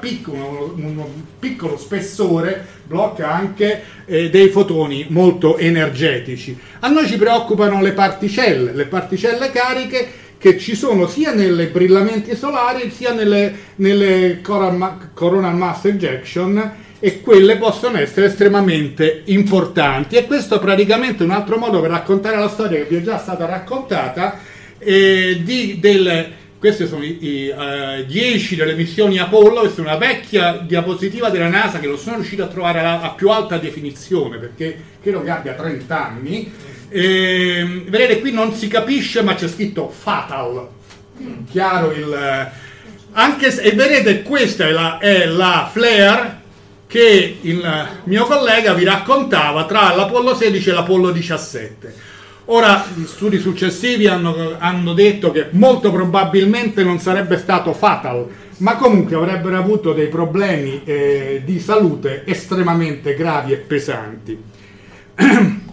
piccola, uno, uno, piccolo spessore blocca anche eh, dei fotoni molto energetici. A noi ci preoccupano le particelle, le particelle cariche che ci sono sia nelle brillamenti solari sia nelle, nelle coronal mass ejection e quelle possono essere estremamente importanti e questo è praticamente un altro modo per raccontare la storia che vi è già stata raccontata eh, di, del, queste sono i 10 uh, delle missioni Apollo, questa è una vecchia diapositiva della NASA che non sono riuscito a trovare a, a più alta definizione perché credo che abbia 30 anni. E, ehm, vedete qui non si capisce ma c'è scritto Fatal, chiaro il... Anche se, e vedete questa è la, è la flare che il mio collega vi raccontava tra l'Apollo 16 e l'Apollo 17 Ora, studi successivi hanno, hanno, detto che molto probabilmente non sarebbe stato fatal, ma comunque avrebbero avuto dei problemi eh, di salute estremamente gravi e pesanti.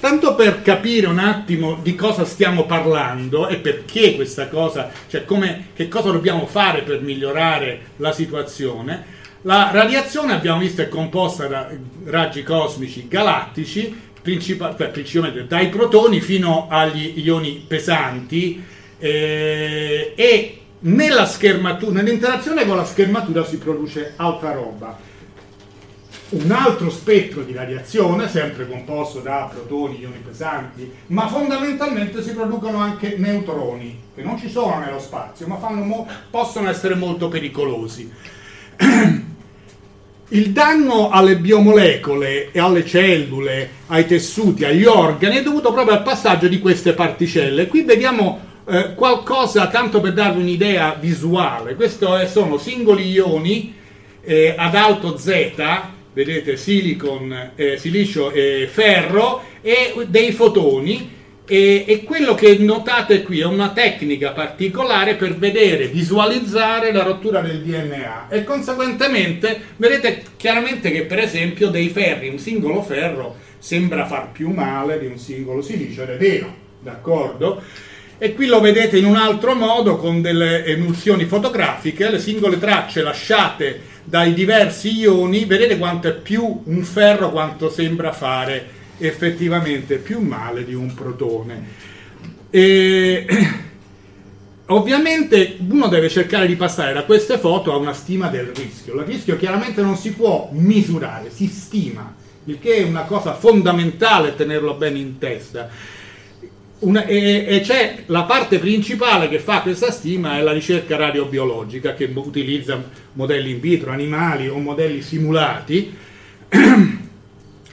Tanto per capire un attimo di cosa stiamo parlando e perché questa cosa, cioè come, che cosa dobbiamo fare per migliorare la situazione, la radiazione abbiamo visto è composta da raggi cosmici galattici principal, cioè, principalmente dai protoni fino agli ioni pesanti eh, e nella schermatura, nell'interazione con la schermatura si produce altra roba. Un altro spettro di radiazione, sempre composto da protoni, ioni pesanti, ma fondamentalmente si producono anche neutroni, che non ci sono nello spazio, ma mo- possono essere molto pericolosi. Il danno alle biomolecole e alle cellule, ai tessuti, agli organi è dovuto proprio al passaggio di queste particelle. Qui vediamo eh, qualcosa, tanto per darvi un'idea visuale. Questi sono singoli ioni eh, ad alto Z, vedete silicon, eh, silicio e ferro, e dei fotoni e, e, quello che notate qui è una tecnica particolare per vedere, visualizzare la rottura del DNA e conseguentemente vedete chiaramente che per esempio dei ferri, un singolo ferro sembra far più male di un singolo silicio ed è vero, d'accordo? E qui lo vedete in un altro modo con delle emulsioni fotografiche, le singole tracce lasciate dai diversi ioni, vedete quanto è più un ferro quanto sembra fare effettivamente più male di un protone. E, ovviamente uno deve cercare di passare da queste foto a una stima del rischio. Il rischio chiaramente non si può misurare, si stima, il che è una cosa fondamentale tenerlo bene in testa. Una, e, e, c'è la parte principale che fa questa stima è la ricerca radiobiologica che utilizza modelli in vitro, animali o modelli simulati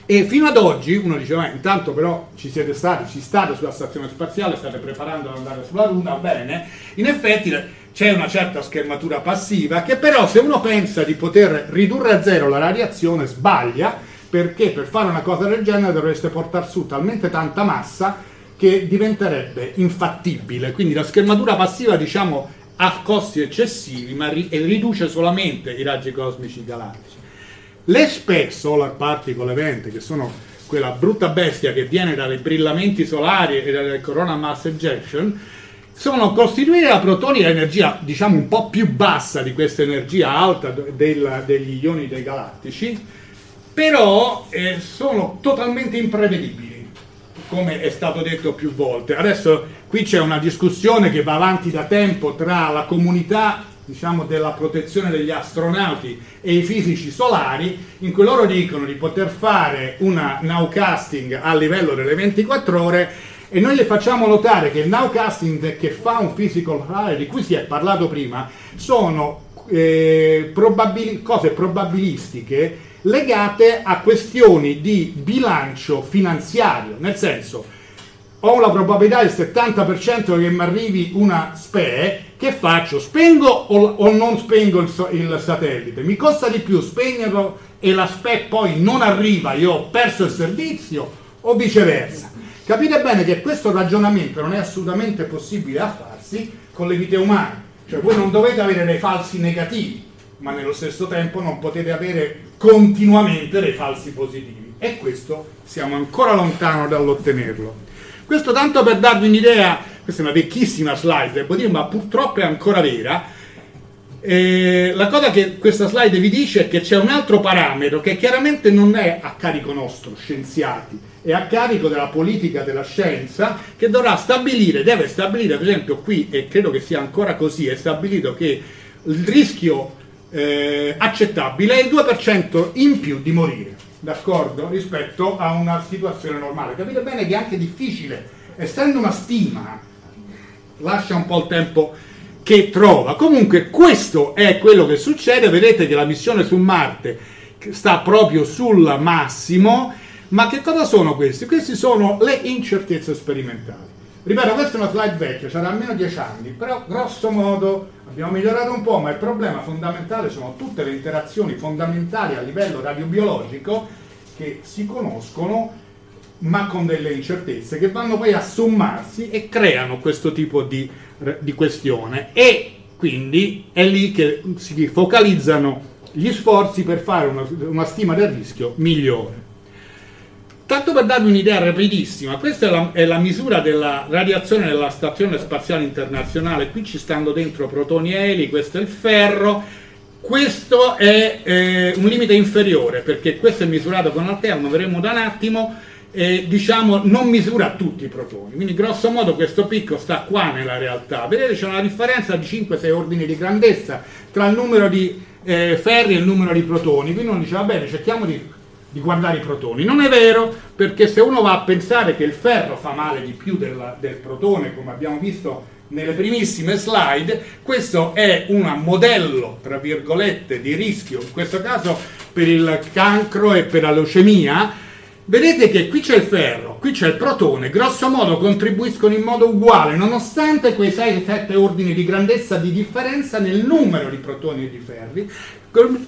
E fino ad oggi uno diceva, intanto però ci siete stati, ci state sulla stazione spaziale, state preparando ad andare sulla Luna, bene, in effetti c'è una certa schermatura passiva che però se uno pensa di poter ridurre a zero la radiazione sbaglia, perché per fare una cosa del genere dovreste portare su talmente tanta massa che diventerebbe infattibile, quindi la schermatura passiva diciamo ha costi eccessivi ma ri- riduce solamente i raggi cosmici galattici. Le SPE, Solar Particle Event, che sono quella brutta bestia che viene dai brillamenti solari e dalle corona mass ejection, sono costituite da protoni a energia diciamo un po' più bassa di questa energia alta del, degli ioni dei galattici, però eh, sono totalmente imprevedibili, come è stato detto più volte. Adesso qui c'è una discussione che va avanti da tempo tra la comunità diciamo, della protezione degli astronauti e i fisici solari, in cui loro dicono di poter fare una nowcasting a livello delle 24 ore e noi le facciamo notare che il nowcasting che fa un fisico solare di cui si è parlato prima sono eh, probabili, cose probabilistiche legate a questioni di bilancio finanziario, nel senso ho la probabilità del 70% che mi arrivi una SPE, che faccio? Spengo o, o non spengo il, il, satellite? Mi costa di più spegnerlo e la SPE poi non arriva, io ho perso il servizio o viceversa. Capite bene che questo ragionamento non è assolutamente possibile a farsi con le vite umane, cioè voi non dovete avere dei falsi negativi, ma nello stesso tempo non potete avere continuamente dei falsi positivi e questo siamo ancora lontano dall'ottenerlo. Questo tanto per darvi un'idea, questa è una vecchissima slide, devo dire, ma purtroppo è ancora vera. Eh, la cosa che questa slide vi dice è che c'è un altro parametro che chiaramente non è a carico nostro, scienziati, è a carico della politica della scienza che dovrà stabilire, deve stabilire, per esempio qui, e credo che sia ancora così, è stabilito che il rischio eh, accettabile è il 2% in più di morire d'accordo, rispetto a una situazione normale. Capite bene che è anche difficile, essendo una stima, lascia un po' il tempo che trova. Comunque questo è quello che succede, vedete che la missione su Marte sta proprio sul massimo, ma che cosa sono questi? Questi sono le incertezze sperimentali. Ripeto, questa è una slide vecchia, c'era almeno 10 anni, però grosso modo abbiamo migliorato un po', ma il problema fondamentale sono tutte le interazioni fondamentali a livello radiobiologico che si conoscono ma con delle incertezze che vanno poi a sommarsi e creano questo tipo di, di questione e quindi è lì che si focalizzano gli sforzi per fare una, una stima del rischio migliore. Tanto per darvi un'idea rapidissima, questa è la, è la, misura della radiazione della Stazione Spaziale Internazionale, qui ci stanno dentro protoni e eli, questo è il ferro, questo è eh, un limite inferiore perché questo è misurato con Altea, lo vedremo da un attimo, eh, diciamo non misura tutti i protoni, quindi grosso modo questo picco sta qua nella realtà, vedete c'è una differenza di 5-6 ordini di grandezza tra il numero di eh, ferri e il numero di protoni, quindi uno dice va bene cerchiamo di di guardare i protoni. Non è vero perché se uno va a pensare che il ferro fa male di più del, del protone, come abbiamo visto nelle primissime slide, questo è un modello, tra virgolette, di rischio, in questo caso per il cancro e per la leucemia. Vedete che qui c'è il ferro, qui c'è il protone, grosso modo contribuiscono in modo uguale, nonostante quei 6-7 ordini di grandezza di differenza nel numero di protoni e di ferri,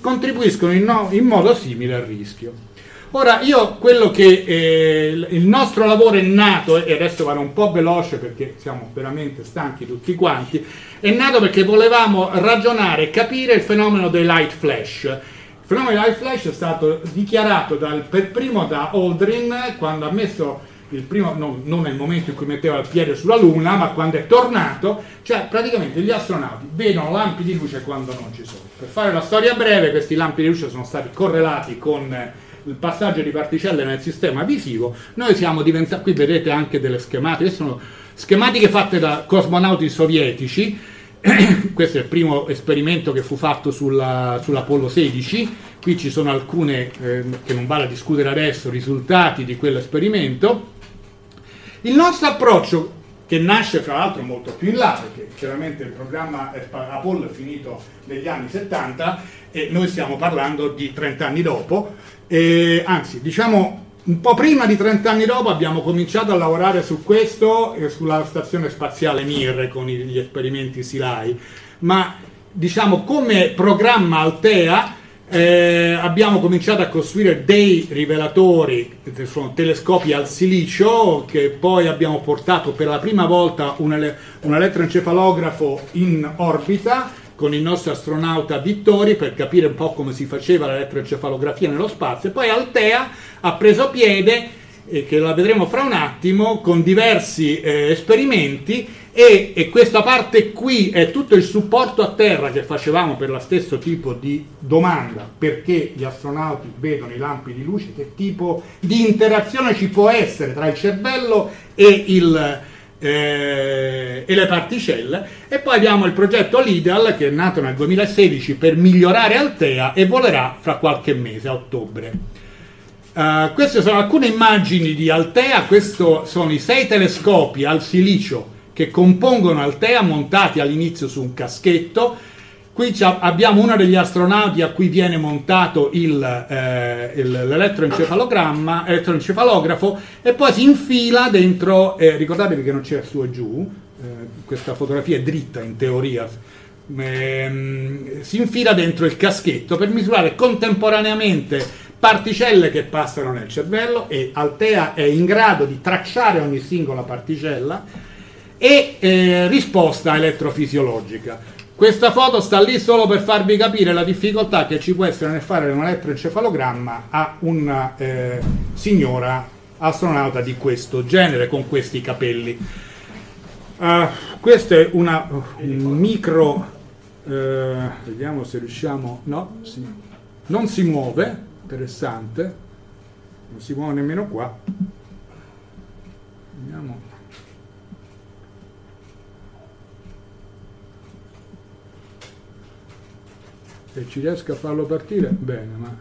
contribuiscono in, no, in modo simile al rischio. Ora, io quello che eh, il nostro lavoro è nato, e adesso vado un po' veloce perché siamo veramente stanchi tutti quanti, è nato perché volevamo ragionare e capire il fenomeno dei light flash. Il fenomeno dei light flash è stato dichiarato dal, per primo da Aldrin quando ha messo il primo, no, non nel momento in cui metteva il piede sulla Luna, ma quando è tornato, cioè praticamente gli astronauti vedono lampi di luce quando non ci sono. Per fare la storia breve, questi lampi di luce sono stati correlati con il passaggio di particelle nel sistema visivo, noi siamo diventati, qui vedete anche delle schematiche, sono schematiche fatte da cosmonauti sovietici, questo è il primo esperimento che fu fatto sulla, sull'Apollo 16, qui ci sono alcune, eh, che non vale a discutere adesso, risultati di quell'esperimento. Il nostro approccio, che nasce fra l'altro molto più in là, perché chiaramente il programma Apollo è finito negli anni 70 e noi stiamo parlando di 30 anni dopo, e, anzi, diciamo un po' prima di 30 anni dopo abbiamo cominciato a lavorare su questo e sulla stazione spaziale Mir con gli esperimenti SILAI, ma diciamo come programma Altea eh, abbiamo cominciato a costruire dei rivelatori, sono telescopi al silicio, che poi abbiamo portato per la prima volta un, ele- un elettroencefalografo in orbita con il nostro astronauta Vittori per capire un po' come si faceva l'elettroencefalografia nello spazio. E poi Altea ha preso piede e che la vedremo fra un attimo con diversi eh, esperimenti e, e, questa parte qui è tutto il supporto a terra che facevamo per lo stesso tipo di domanda. Perché gli astronauti vedono i lampi di luce? Che tipo di interazione ci può essere tra il cervello e il, eh, e le particelle e poi abbiamo il progetto LIDAL che è nato nel 2016 per migliorare Altea e volerà fra qualche mese, a ottobre. Uh, queste sono alcune immagini di Altea, questi sono i sei telescopi al silicio che compongono Altea montati all'inizio su un caschetto. Qui abbiamo uno degli astronauti a cui viene montato il, eh, il, l'elettroencefalografo e poi si infila dentro, eh, ricordatevi che non c'è su e giù, eh, questa fotografia è dritta in teoria, ehm, si infila dentro il caschetto per misurare contemporaneamente particelle che passano nel cervello e Altea è in grado di tracciare ogni singola particella e eh, risposta elettrofisiologica. Questa foto sta lì solo per farvi capire la difficoltà che ci può essere nel fare un elettroencefalogramma a una eh, signora astronauta di questo genere con questi capelli. Uh, questo è una, un micro, uh, vediamo se riusciamo, no, sì. non si muove, interessante, non si muove nemmeno qua. Vediamo. Se ci riesco a farlo partire, bene, ma...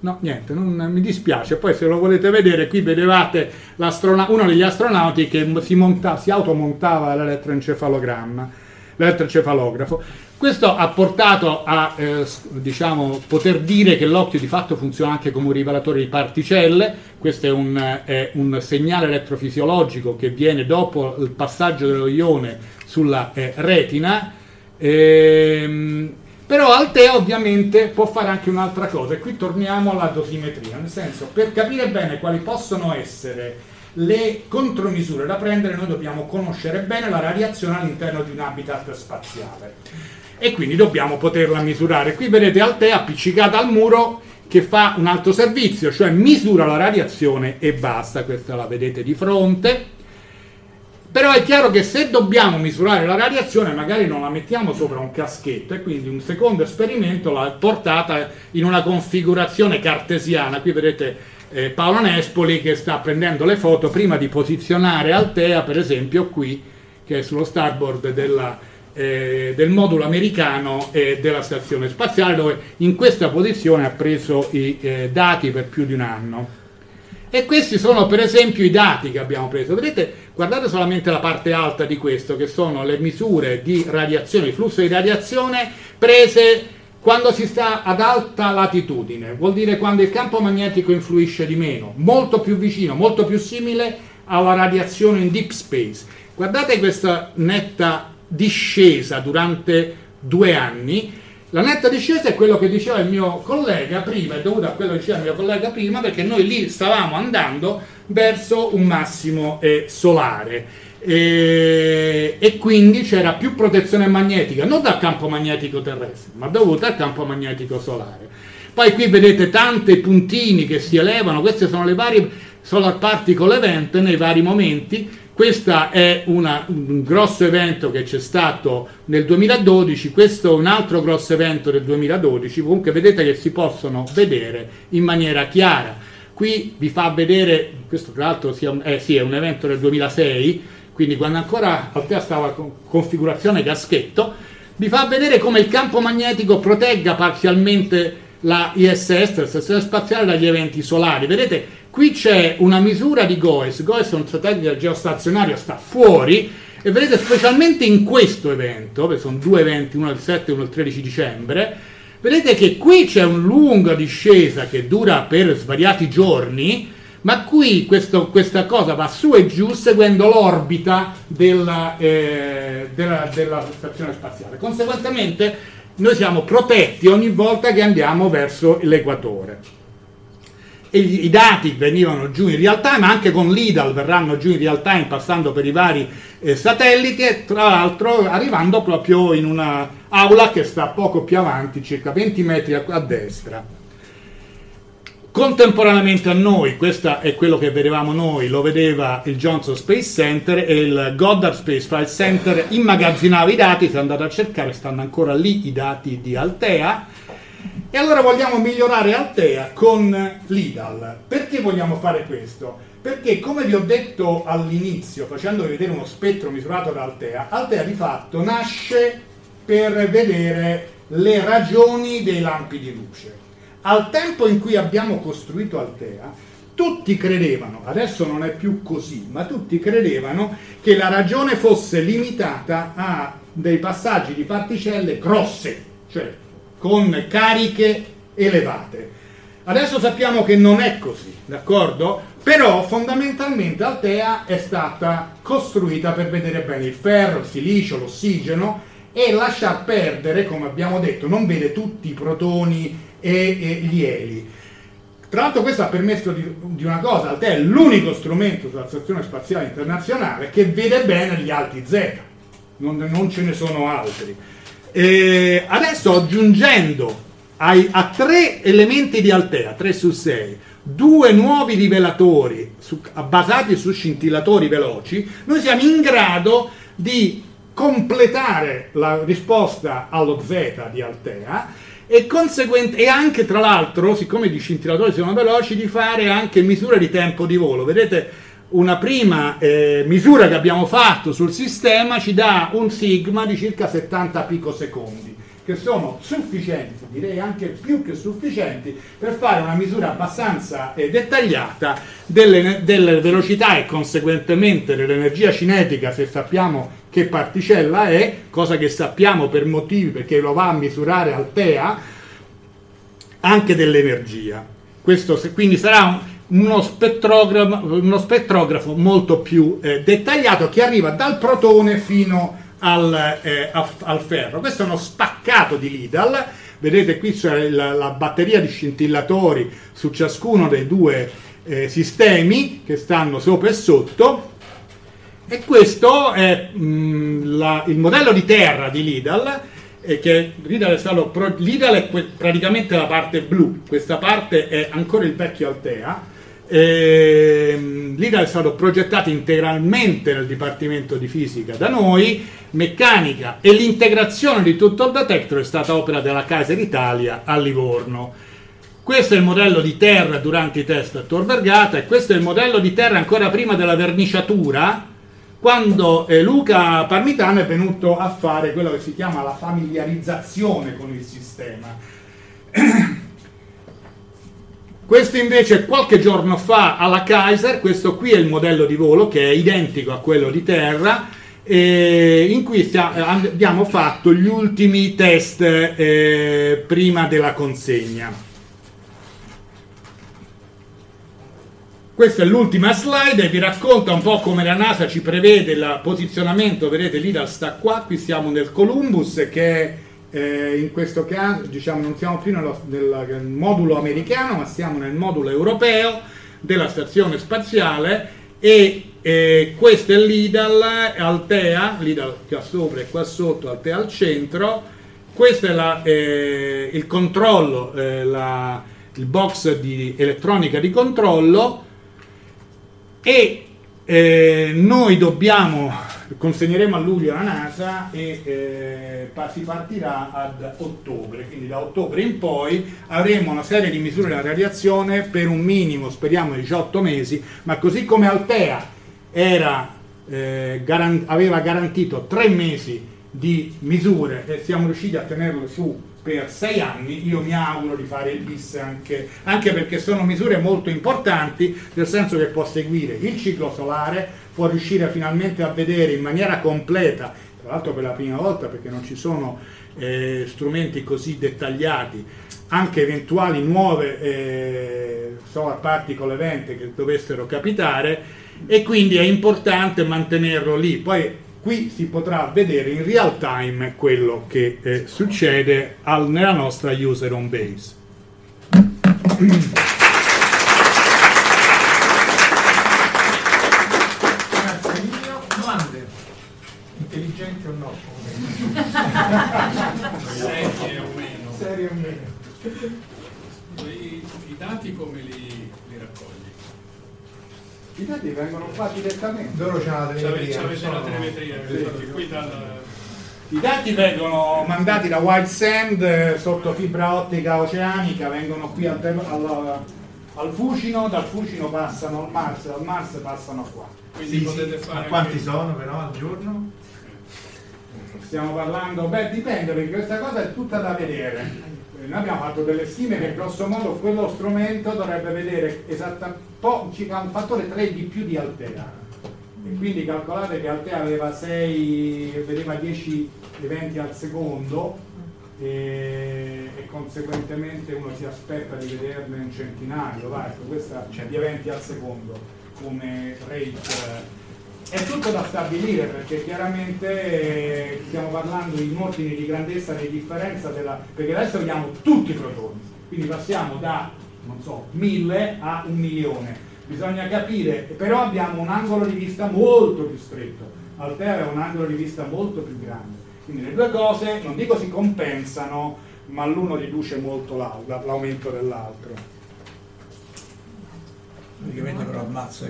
No, niente, non, mi dispiace. Poi se lo volete vedere, qui vedevate uno degli astronauti che si, monta, si automontava l'elettroencefalogramma, l'elettroencefalografo. Questo ha portato a eh, diciamo, poter dire che l'occhio di fatto funziona anche come un rivelatore di particelle, questo è un, è un segnale elettrofisiologico che viene dopo il passaggio dello ione sulla eh, retina. Ehm, però Altea ovviamente può fare anche un'altra cosa e qui torniamo alla dosimetria, nel senso per capire bene quali possono essere le contromisure da prendere noi dobbiamo conoscere bene la radiazione all'interno di un habitat spaziale e quindi dobbiamo poterla misurare. Qui vedete Altea appiccicata al muro che fa un altro servizio, cioè misura la radiazione e basta, questa la vedete di fronte. Però è chiaro che se dobbiamo misurare la radiazione magari non la mettiamo sopra un caschetto e quindi un secondo esperimento l'ha portata in una configurazione cartesiana. Qui vedete eh, Paolo Nespoli che sta prendendo le foto prima di posizionare Altea, per esempio qui, che è sullo starboard della, eh, del modulo americano e della stazione spaziale dove in questa posizione ha preso i eh, dati per più di un anno. E questi sono per esempio i dati che abbiamo preso. Vedete, guardate solamente la parte alta di questo, che sono le misure di radiazione, il flusso di radiazione prese quando si sta ad alta latitudine, vuol dire quando il campo magnetico influisce di meno, molto più vicino, molto più simile alla radiazione in deep space. Guardate questa netta discesa durante due anni. La netta discesa è quello che diceva il mio collega prima, è dovuta a quello che diceva il mio collega prima, perché noi lì stavamo andando verso un massimo eh, solare. E, e, quindi c'era più protezione magnetica, non dal campo magnetico terrestre, ma dovuta al campo magnetico solare. Poi qui vedete tanti puntini che si elevano, queste sono le varie solar particle event nei vari momenti questo è una, un grosso evento che c'è stato nel 2012, questo è un altro grosso evento del 2012, comunque vedete che si possono vedere in maniera chiara. Qui vi fa vedere, questo tra l'altro sia, eh, sì, è un evento del 2006, quindi quando ancora Altea stava con configurazione caschetto, vi fa vedere come il campo magnetico protegga parzialmente la ISS, la stazione spaziale, dagli eventi solari. Vedete, Qui c'è una misura di GOES, GOES è un satellite geostazionario, sta fuori, e vedete specialmente in questo evento, che sono due eventi, uno il 7 e uno il 13 dicembre, vedete che qui c'è una lunga discesa che dura per svariati giorni, ma qui questo, questa cosa va su e giù seguendo l'orbita della, eh, della, della stazione spaziale. Conseguentemente noi siamo protetti ogni volta che andiamo verso l'equatore. Gli, i dati venivano giù in real time, anche con l'IDAL verranno giù in real time passando per i vari eh, satelliti e tra l'altro arrivando proprio in una aula che sta poco più avanti, circa 20 metri a, a destra. Contemporaneamente a noi, questo è quello che vedevamo noi, lo vedeva il Johnson Space Center e il Goddard Space Flight Center immagazzinava i dati, se andate a cercare stanno ancora lì i dati di Altea e allora vogliamo migliorare Altea con l'IDAL. Perché vogliamo fare questo? Perché come vi ho detto all'inizio, facendovi vedere uno spettro misurato da Altea, Altea di fatto nasce per vedere le ragioni dei lampi di luce. Al tempo in cui abbiamo costruito Altea, tutti credevano, adesso non è più così, ma tutti credevano che la ragione fosse limitata a dei passaggi di particelle grosse, cioè con cariche elevate. Adesso sappiamo che non è così, d'accordo? Però fondamentalmente Altea è stata costruita per vedere bene il ferro, il silicio, l'ossigeno e lasciar perdere, come abbiamo detto, non vede tutti i protoni e, e gli eli. Tra l'altro questo ha permesso di, di una cosa, Altea è l'unico strumento sulla Stazione Spaziale Internazionale che vede bene gli alti Z, non, non ce ne sono altri. E adesso aggiungendo ai, a tre elementi di Altea, 3 su 6, due nuovi rivelatori su, basati su scintillatori veloci, noi siamo in grado di completare la risposta allo Z di Altea e, e anche tra l'altro, siccome i scintillatori sono veloci, di fare anche misure di tempo di volo. Vedete, una prima eh, misura che abbiamo fatto sul sistema ci dà un sigma di circa 70 picosecondi che sono sufficienti, direi anche più che sufficienti, per fare una misura abbastanza eh, dettagliata delle, delle, velocità e conseguentemente dell'energia cinetica, se sappiamo che particella è, cosa che sappiamo per motivi perché lo va a misurare Altea, anche dell'energia. Questo, quindi sarà un, uno, spettrografo, uno spettrografo molto più eh, dettagliato che arriva dal protone fino al, eh, al, ferro. Questo è uno spaccato di Lidl, vedete qui c'è la, la batteria di scintillatori su ciascuno dei due eh, sistemi che stanno sopra e sotto. E questo è mh, mm, la, il modello di terra di Lidl eh, che Lidl è, stato Lidl è praticamente la parte blu, questa parte è ancora il vecchio Altea eh, L'IDA è stato progettato integralmente nel Dipartimento di Fisica da noi, meccanica e l'integrazione di tutto il detector è stata opera della Kaiser Italia a Livorno. Questo è il modello di terra durante i test a Tor Vergata e questo è il modello di terra ancora prima della verniciatura, quando eh, Luca Parmitano è venuto a fare quello che si chiama la familiarizzazione con il sistema. Questo invece qualche giorno fa alla Kaiser, questo qui è il modello di volo che è identico a quello di terra, eh, in cui stia, abbiamo fatto gli ultimi test eh, prima della consegna. Questa è l'ultima slide e vi racconta un po' come la NASA ci prevede il posizionamento, vedete lì sta qua, qui siamo nel Columbus che è eh, in questo caso diciamo, non siamo più nello, nel modulo americano, ma siamo nel modulo europeo della stazione spaziale e eh, questo è l'IDAL Altea, l'IDAL qua sopra e qua sotto, Altea al centro, questo è la, eh, il controllo, eh, la, il box di elettronica di controllo e eh, noi dobbiamo consegneremo a luglio alla NASA e eh, si partirà ad ottobre, quindi da ottobre in poi avremo una serie di misure della radiazione per un minimo, speriamo, 18 mesi, ma così come Altea era, eh, garan- aveva garantito 3 mesi di misure e siamo riusciti a tenerlo su per sei anni, io mi auguro di fare il bis anche, anche perché sono misure molto importanti, nel senso che può seguire il ciclo solare, può riuscire finalmente a vedere in maniera completa, tra l'altro per la prima volta perché non ci sono eh, strumenti così dettagliati, anche eventuali nuove eh, solar particle event che dovessero capitare e quindi è importante mantenerlo lì. Poi qui si potrà vedere in real time quello che eh, succede al, nella nostra user home base. Serie o meno. Serie o meno. I, I, dati come li, li, raccogli? I dati vengono qua direttamente. Loro c'è la telemetria. C'avete la telemetria, sì. qui dal... I dati vengono mandati da White Sand eh, sotto fibra ottica oceanica, vengono qui al, al, al Fucino, dal Fucino passano al Mars, dal Mars passano qua. Quindi sì, potete sì. fare. Ma quanti anche... sono però al giorno? Stiamo parlando, beh dipende perché questa cosa è tutta da vedere. Eh, noi abbiamo fatto delle stime che grosso modo quello strumento dovrebbe vedere esattamente un fattore 3 di più di Altea. E quindi calcolate che Altea aveva 6, vedeva 10 eventi al secondo e, e, conseguentemente uno si aspetta di vederne un centinaio, va, ecco, questa c'è di eventi al secondo come rate. È tutto da stabilire perché chiaramente eh, stiamo parlando in ordini di grandezza di differenza della, perché adesso vediamo tutti i protoni, quindi passiamo da non so, mille a un milione. Bisogna capire, però abbiamo un angolo di vista molto più stretto, Altera è un angolo di vista molto più grande. Quindi le due cose, non dico si compensano, ma l'uno riduce molto l'aumento dell'altro. Praticamente però ammazza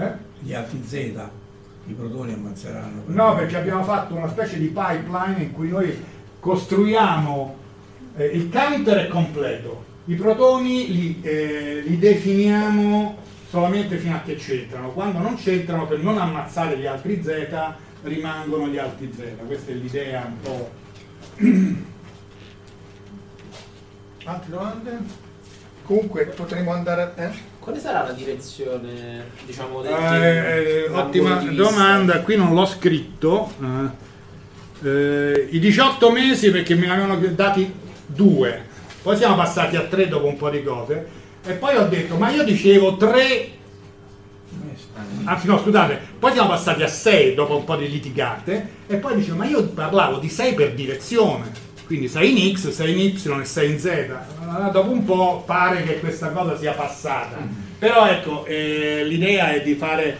eh? gli altri Z, i protoni ammazzeranno. Per no, perché abbiamo fatto una specie di pipeline in cui noi costruiamo, eh, il counter è completo, i protoni li, eh, li definiamo solamente fino a che c'entrano, quando non c'entrano per non ammazzare gli altri Z rimangono gli altri zero. Questa è l'idea un po'. Altre domande? Comunque potremo andare a... Eh? Quale sarà la direzione, diciamo, del eh, eh, Ottima domanda, qui non l'ho scritto. Eh, eh I 18 mesi perché me ne avevano dati due, poi siamo passati a tre dopo un po' di cose. E poi ho detto, ma io dicevo tre anzi no scusate, poi siamo passati a 6 dopo un po' di litigate. E poi dicevo ma io parlavo di 6 per direzione, quindi 6 in X, 6 in Y e 6 in Z, dopo un po' pare che questa cosa sia passata, però ecco eh, l'idea è di fare,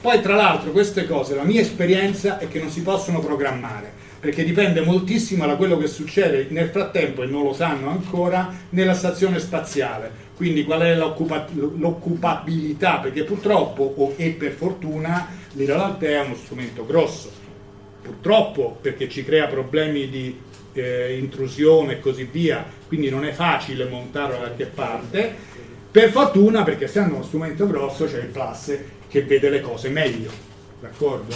poi tra l'altro queste cose, la mia esperienza è che non si possono programmare perché dipende moltissimo da quello che succede. Nel frattempo e non lo sanno ancora nella stazione spaziale. Quindi qual è l'occupa- l'occupabilità? Perché purtroppo, o, e per fortuna, l'Iralante è uno strumento grosso. Purtroppo perché ci crea problemi di eh, intrusione e così via, quindi non è facile montarlo da qualche parte. Per fortuna perché essendo uno strumento grosso c'è il Plus che vede le cose meglio. D'accordo?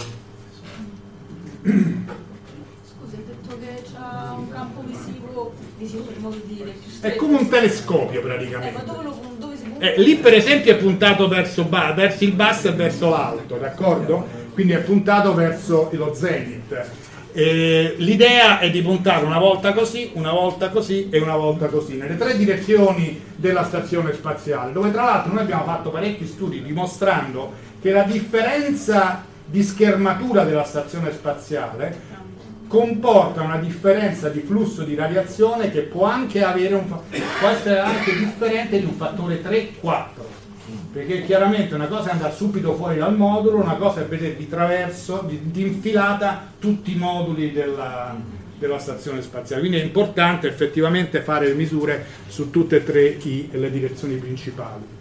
Scusa, hai detto che c'ha un campo visivo è come un telescopio praticamente. Eh, dove lo, dove eh, lì per esempio è puntato verso, verso, il basso e verso l'alto, d'accordo? Quindi è puntato verso lo zenith. Eh, l'idea è di puntare una volta così, una volta così e una volta così, nelle tre direzioni della stazione spaziale, dove tra l'altro noi abbiamo fatto parecchi studi dimostrando che la differenza di schermatura della stazione spaziale comporta una differenza di flusso di radiazione che può anche avere un può essere anche differente di un fattore 3-4 perché chiaramente una cosa è andare subito fuori dal modulo una cosa è vedere di traverso di, di infilata tutti i moduli della, della, stazione spaziale quindi è importante effettivamente fare le misure su tutte e tre i, le direzioni principali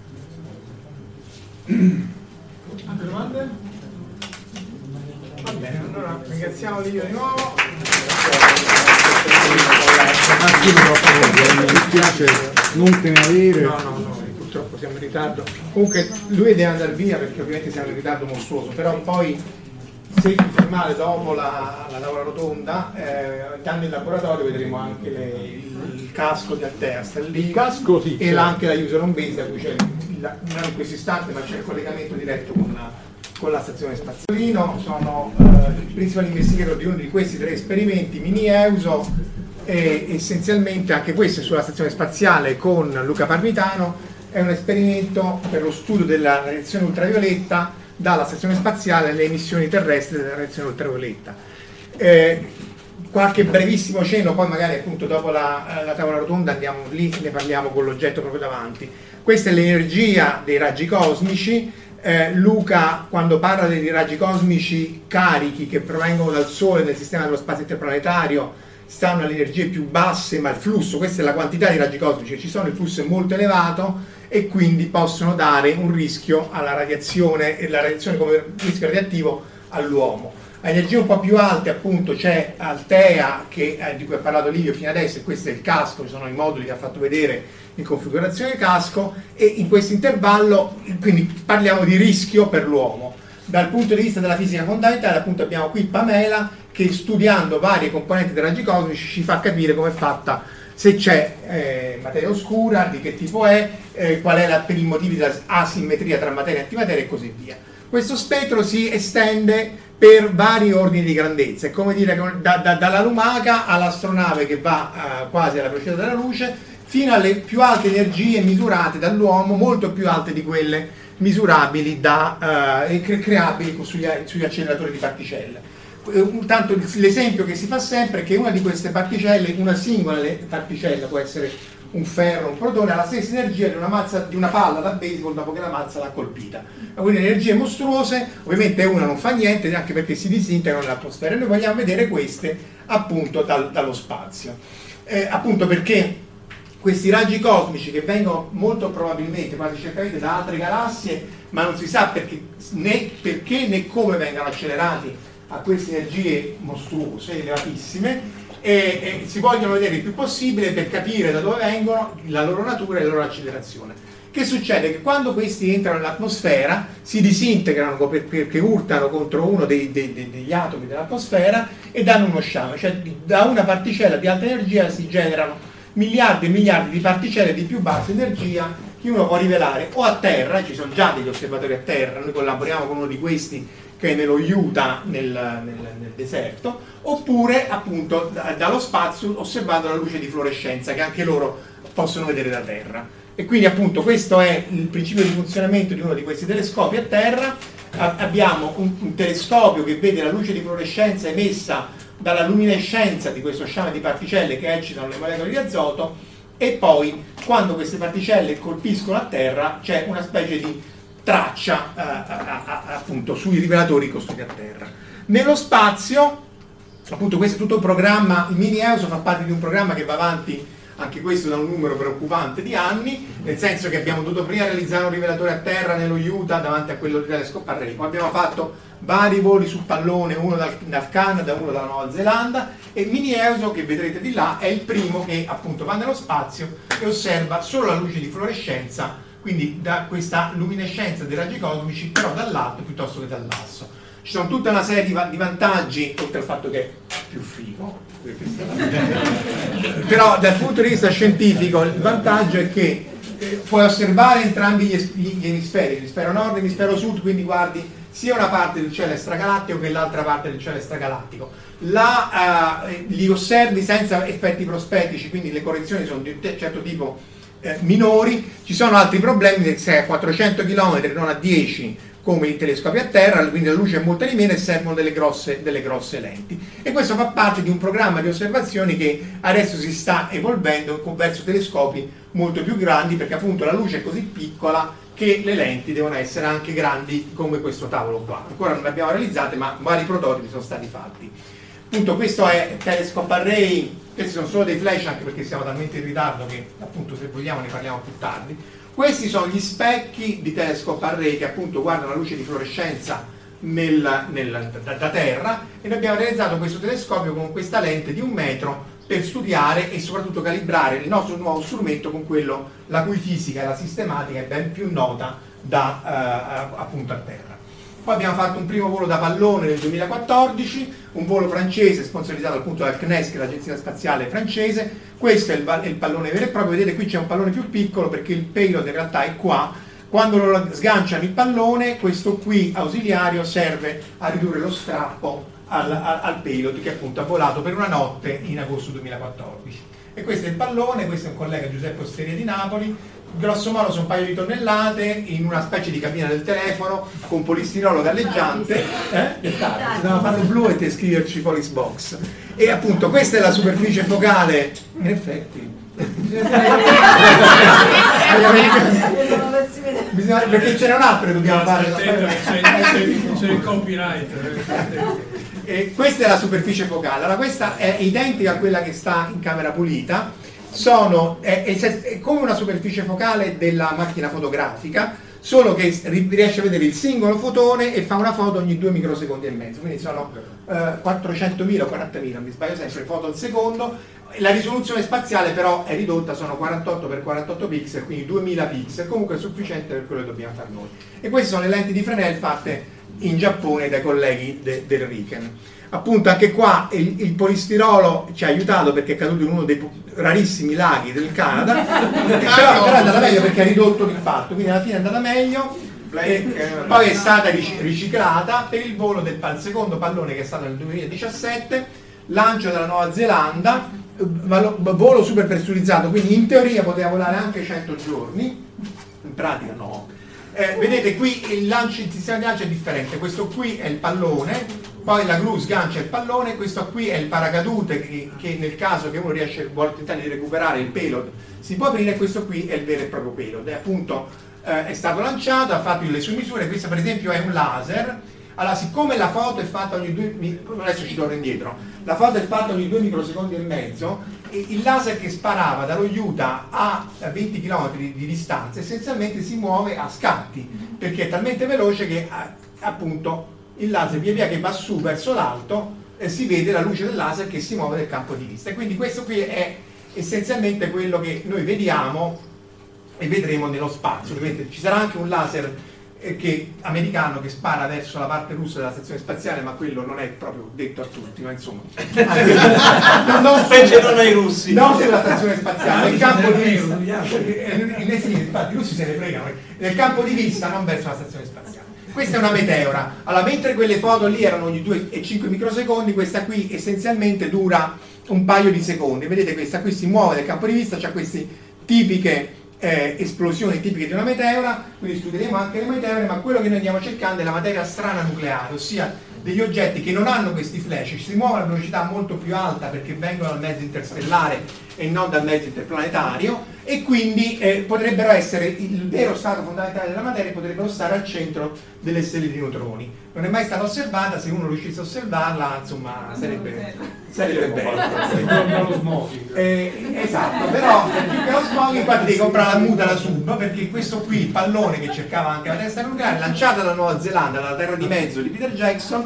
altre domande? Va bene, allora ringraziamo Livio di nuovo. Mi dispiace non tenere. No, no, no, purtroppo siamo in ritardo. Comunque lui deve andare via perché ovviamente siamo in ritardo mostruoso, però poi se vi fermate dopo la, la tavola rotonda, eh, andando in laboratorio vedremo anche le, il, il, casco di Altea, sta lì, il casco, sì, e certo. anche la user home base a cui c'è, non in questo istante, ma c'è il collegamento diretto con la con la stazione spaziale. Sono eh, il principale investigator di uno di questi tre esperimenti, Mini Euso, e essenzialmente anche questo è sulla stazione spaziale con Luca Parmitano, è un esperimento per lo studio della radiazione ultravioletta dalla stazione spaziale alle emissioni terrestri della radiazione ultravioletta. Eh, qualche brevissimo cenno, poi magari appunto dopo la, la tavola rotonda andiamo lì, ne parliamo con l'oggetto proprio davanti. Questa è l'energia dei raggi cosmici, eh, Luca quando parla dei raggi cosmici carichi che provengono dal Sole nel sistema dello spazio interplanetario stanno alle energie più basse, ma il flusso, questa è la quantità di raggi cosmici che ci sono, il flusso è molto elevato e quindi possono dare un rischio alla radiazione e la radiazione come rischio radioattivo all'uomo. A energie un po' più alte appunto c'è Altea che, eh, di cui ha parlato Livio fino adesso e questo è il casco, sono i moduli che ha fatto vedere in configurazione casco e in questo intervallo quindi parliamo di rischio per l'uomo. Dal punto di vista della fisica fondamentale appunto abbiamo qui Pamela che studiando varie componenti dei raggi cosmici ci fa capire come è fatta, se c'è eh, materia oscura, di che tipo è, eh, qual è la, per i motivi della asimmetria tra materia e antimateria e così via. Questo spettro si estende per vari ordini di grandezza, è come dire da, da, dalla lumaca all'astronave che va eh, quasi alla velocità della luce, fino alle più alte energie misurate dall'uomo, molto più alte di quelle misurabili da, eh, e creabili sugli, sugli acceleratori di particelle. Eh, tanto l'esempio che si fa sempre è che una di queste particelle, una singola particella può essere un ferro, un protone, ha la stessa energia di una, mazza, di una palla da baseball dopo che la mazza l'ha colpita. Quindi energie mostruose, ovviamente una non fa niente, anche perché si disintegrano nell'atmosfera. Noi vogliamo vedere queste appunto dal, dallo spazio. Eh, appunto perché questi raggi cosmici che vengono molto probabilmente, quasi certamente, da altre galassie, ma non si sa perché né, perché, né come vengano accelerati a queste energie mostruose, elevatissime, e, e, si vogliono vedere il più possibile per capire da dove vengono, la loro natura e la loro accelerazione. Che succede? Che quando questi entrano nell'atmosfera si disintegrano perché urtano contro uno dei, dei, degli atomi dell'atmosfera e danno uno sciame, cioè da una particella di alta energia si generano miliardi e miliardi di particelle di più bassa energia che uno può rivelare o a terra, ci sono già degli osservatori a terra, noi collaboriamo con uno di questi che è nello Utah nel, nel, nel deserto, oppure appunto da, dallo spazio osservando la luce di fluorescenza che anche loro possono vedere da terra. E quindi appunto questo è il principio di funzionamento di uno di questi telescopi a terra. A, abbiamo un, un telescopio che vede la luce di fluorescenza emessa dalla luminescenza di questo sciame di particelle che eccitano le molecole di azoto e poi quando queste particelle colpiscono a terra c'è una specie di traccia eh, a, a, appunto sui rivelatori costruiti a terra. Nello spazio, appunto questo è tutto un programma, il mini EUSO fa parte di un programma che va avanti anche questo da un numero preoccupante di anni, nel senso che abbiamo dovuto prima realizzare un rivelatore a terra nello Utah davanti a quello di Telescope Array, poi abbiamo fatto vari voli su pallone, uno dal, dal Canada, uno dalla Nuova Zelanda e Mini EUSO che vedrete di là è il primo che appunto va nello spazio e osserva solo la luce di fluorescenza quindi da questa luminescenza dei raggi cosmici però dall'alto piuttosto che dall'asso. Ci sono tutta una serie di, va- di vantaggi, oltre al fatto che è più figo, però dal punto di vista scientifico il vantaggio è che eh, puoi osservare entrambi gli, es- gli emisferi, l'emisfero nord e l'emisfero sud, quindi guardi sia una parte del cielo extragalattico che l'altra parte del cielo extragalattico. La, uh, li osservi senza effetti prospettici, quindi le correzioni sono di un certo tipo eh, minori, ci sono altri problemi se sei a 400 km non a 10 come i telescopi a terra, quindi la luce è molto di meno e servono delle grosse, delle grosse, lenti. E questo fa parte di un programma di osservazioni che adesso si sta evolvendo verso telescopi molto più grandi perché appunto la luce è così piccola che le lenti devono essere anche grandi come questo tavolo qua. Ancora non le abbiamo realizzate ma vari prototipi sono stati fatti. Appunto questo è Telescope Array questi sono solo dei flash anche perché siamo talmente in ritardo che appunto se vogliamo ne parliamo più tardi. Questi sono gli specchi di telescope array che appunto guardano la luce di fluorescenza nel, nel, da, da, terra e noi abbiamo realizzato questo telescopio con questa lente di un metro per studiare e soprattutto calibrare il nostro nuovo strumento con quello la cui fisica e la sistematica è ben più nota da eh, appunto a terra. Poi abbiamo fatto un primo volo da pallone nel 2014, un volo francese sponsorizzato appunto dal CNES, che è l'agenzia spaziale francese. Questo è il, è il pallone vero e proprio, vedete qui c'è un pallone più piccolo perché il payload in realtà è qua. Quando lo sganciano il pallone, questo qui ausiliario serve a ridurre lo strappo al, al, al payload che appunto ha volato per una notte in agosto 2014. E questo è il pallone, questo è un collega Giuseppe Osteria di Napoli, grosso modo sono un paio di tonnellate in una specie di cabina del telefono con polistirolo galleggiante eh? si doveva fare blu e te scriverci Police Box e appunto questa è la superficie focale in effetti bisogna, perché c'era un altro che dobbiamo fare. C'è il copyright. E questa è la superficie focale. Allora, questa è identica a quella che sta in camera pulita. Sono, è, è, è come una superficie focale della macchina fotografica, solo che riesce a vedere il singolo fotone e fa una foto ogni 2 microsecondi e mezzo. Quindi sono eh, 400.000 o 40.000, mi sbaglio sempre, foto al secondo la risoluzione spaziale però è ridotta, sono 48x48 pixel, quindi 2000 pixel, comunque è sufficiente per quello che dobbiamo fare noi. E queste sono le lenti di Fresnel fatte in Giappone dai colleghi de, del Riken. Appunto anche qua il, il, polistirolo ci ha aiutato perché è caduto in uno dei rarissimi laghi del Canada, però, però è andata meglio perché ha ridotto l'impatto, quindi alla fine è andata meglio. E, poi è stata riciclata per il volo del secondo pallone che è stato nel 2017, lancio della Nuova Zelanda volo super pressurizzato, quindi in teoria poteva volare anche 100 giorni, in pratica no. Eh, vedete qui il, lancio, il sistema di lancio è differente, questo qui è il pallone, poi la gru sgancia il pallone, questo qui è il paracadute che, che nel caso che uno riesce, vuole tentare di recuperare il payload si può aprire, questo qui è il vero e proprio payload, è appunto eh, è stato lanciato, ha fatto le sue misure, questo per esempio è un laser. Allora, siccome la foto è fatta ogni due adesso ci torno indietro, la foto è fatta ogni due microsecondi e mezzo, e il laser che sparava dallo Utah a 20 km di distanza essenzialmente si muove a scatti, perché è talmente veloce che appunto il laser via via che va su verso l'alto eh, si vede la luce del laser che si muove nel campo di vista. E quindi questo qui è essenzialmente quello che noi vediamo e vedremo nello spazio. Ovviamente ci sarà anche un laser che, americano che spara verso la parte russa della stazione spaziale, ma quello non è proprio detto a tutti, ma insomma. non, non specie non ai russi. Non sulla stazione spaziale, nel campo di vista. Eh, sì, infatti i russi se ne fregano, nel campo di vista non verso la stazione spaziale. Questa è una meteora. Allora, mentre quelle foto lì erano ogni 2 e 5 microsecondi, questa qui essenzialmente dura un paio di secondi. Vedete, questa qui si muove nel campo di vista, c'ha queste tipiche eh, esplosioni tipiche di una meteora, quindi studieremo anche le meteore, ma quello che noi andiamo cercando è la materia strana nucleare, ossia degli oggetti che non hanno questi flash, si muovono a velocità molto più alta perché vengono dal mezzo interstellare e non dal mezzo interplanetario e quindi eh, potrebbero essere il vero stato fondamentale della materia potrebbero stare al centro delle stelle di neutroni. Non è mai stata osservata se uno riuscisse a osservarla insomma sarebbe, sarebbe bello. eh, esatto però più che lo smog infatti devi comprare la muta la sub perché questo qui il pallone che cercava anche la testa nucleare lanciata dalla Nuova Zelanda dalla terra di mezzo di Peter Jackson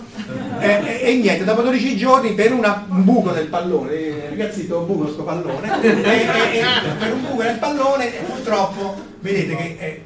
eh, e, e, niente dopo 12 giorni per una, un buco del pallone eh, ragazzi ho un buco sto pallone e, e, per un buco nel pallone purtroppo vedete che eh,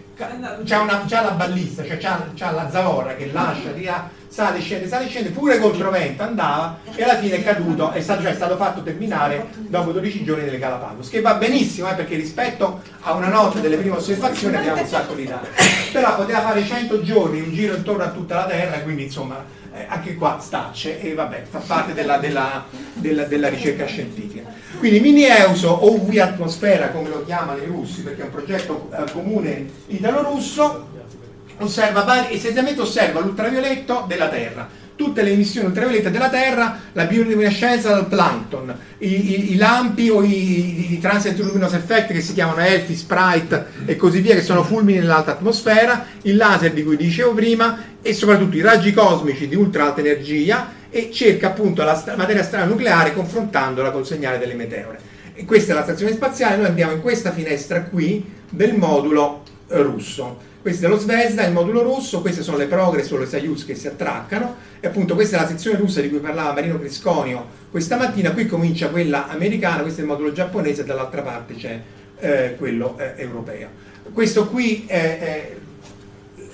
c'ha, una, c'ha la ballista, cioè c'ha, c'ha, la zavorra che lascia, tira, sale, scende, sale, scende, pure contro vento andava e alla fine è caduto, è stato, cioè, è stato fatto terminare dopo 12 giorni nelle Galapagos, che va benissimo eh, perché rispetto a una notte delle prime osservazioni abbiamo un sacco di dati, però poteva fare 100 giorni un giro intorno a tutta la Terra, quindi insomma eh, anche qua stacce e vabbè, fa parte della, della, della, della ricerca scientifica. Quindi Mini Euso o UV Atmosfera come lo chiamano i russi perché è un progetto eh, comune italo-russo osserva, essenzialmente osserva l'ultravioletto della Terra. Tutte le emissioni ultraviolette della Terra, la bioluminescenza del plankton, i, i, i lampi o i, i, transient luminous effect che si chiamano ELFI, Sprite e così via, che sono fulmini nell'alta atmosfera, il laser di cui dicevo prima e soprattutto i raggi cosmici di ultra alta energia e cerca appunto la materia strana nucleare confrontandola col segnale delle meteore. E questa è la stazione spaziale, noi andiamo in questa finestra qui del modulo eh, russo. Questo è lo Zvezda, il modulo russo, queste sono le Progress o le Soyuz che si attraccano e appunto questa è la sezione russa di cui parlava Marino Crisconio questa mattina, qui comincia quella americana, questo è il modulo giapponese e dall'altra parte c'è eh, quello eh, europeo. Questo qui è, è,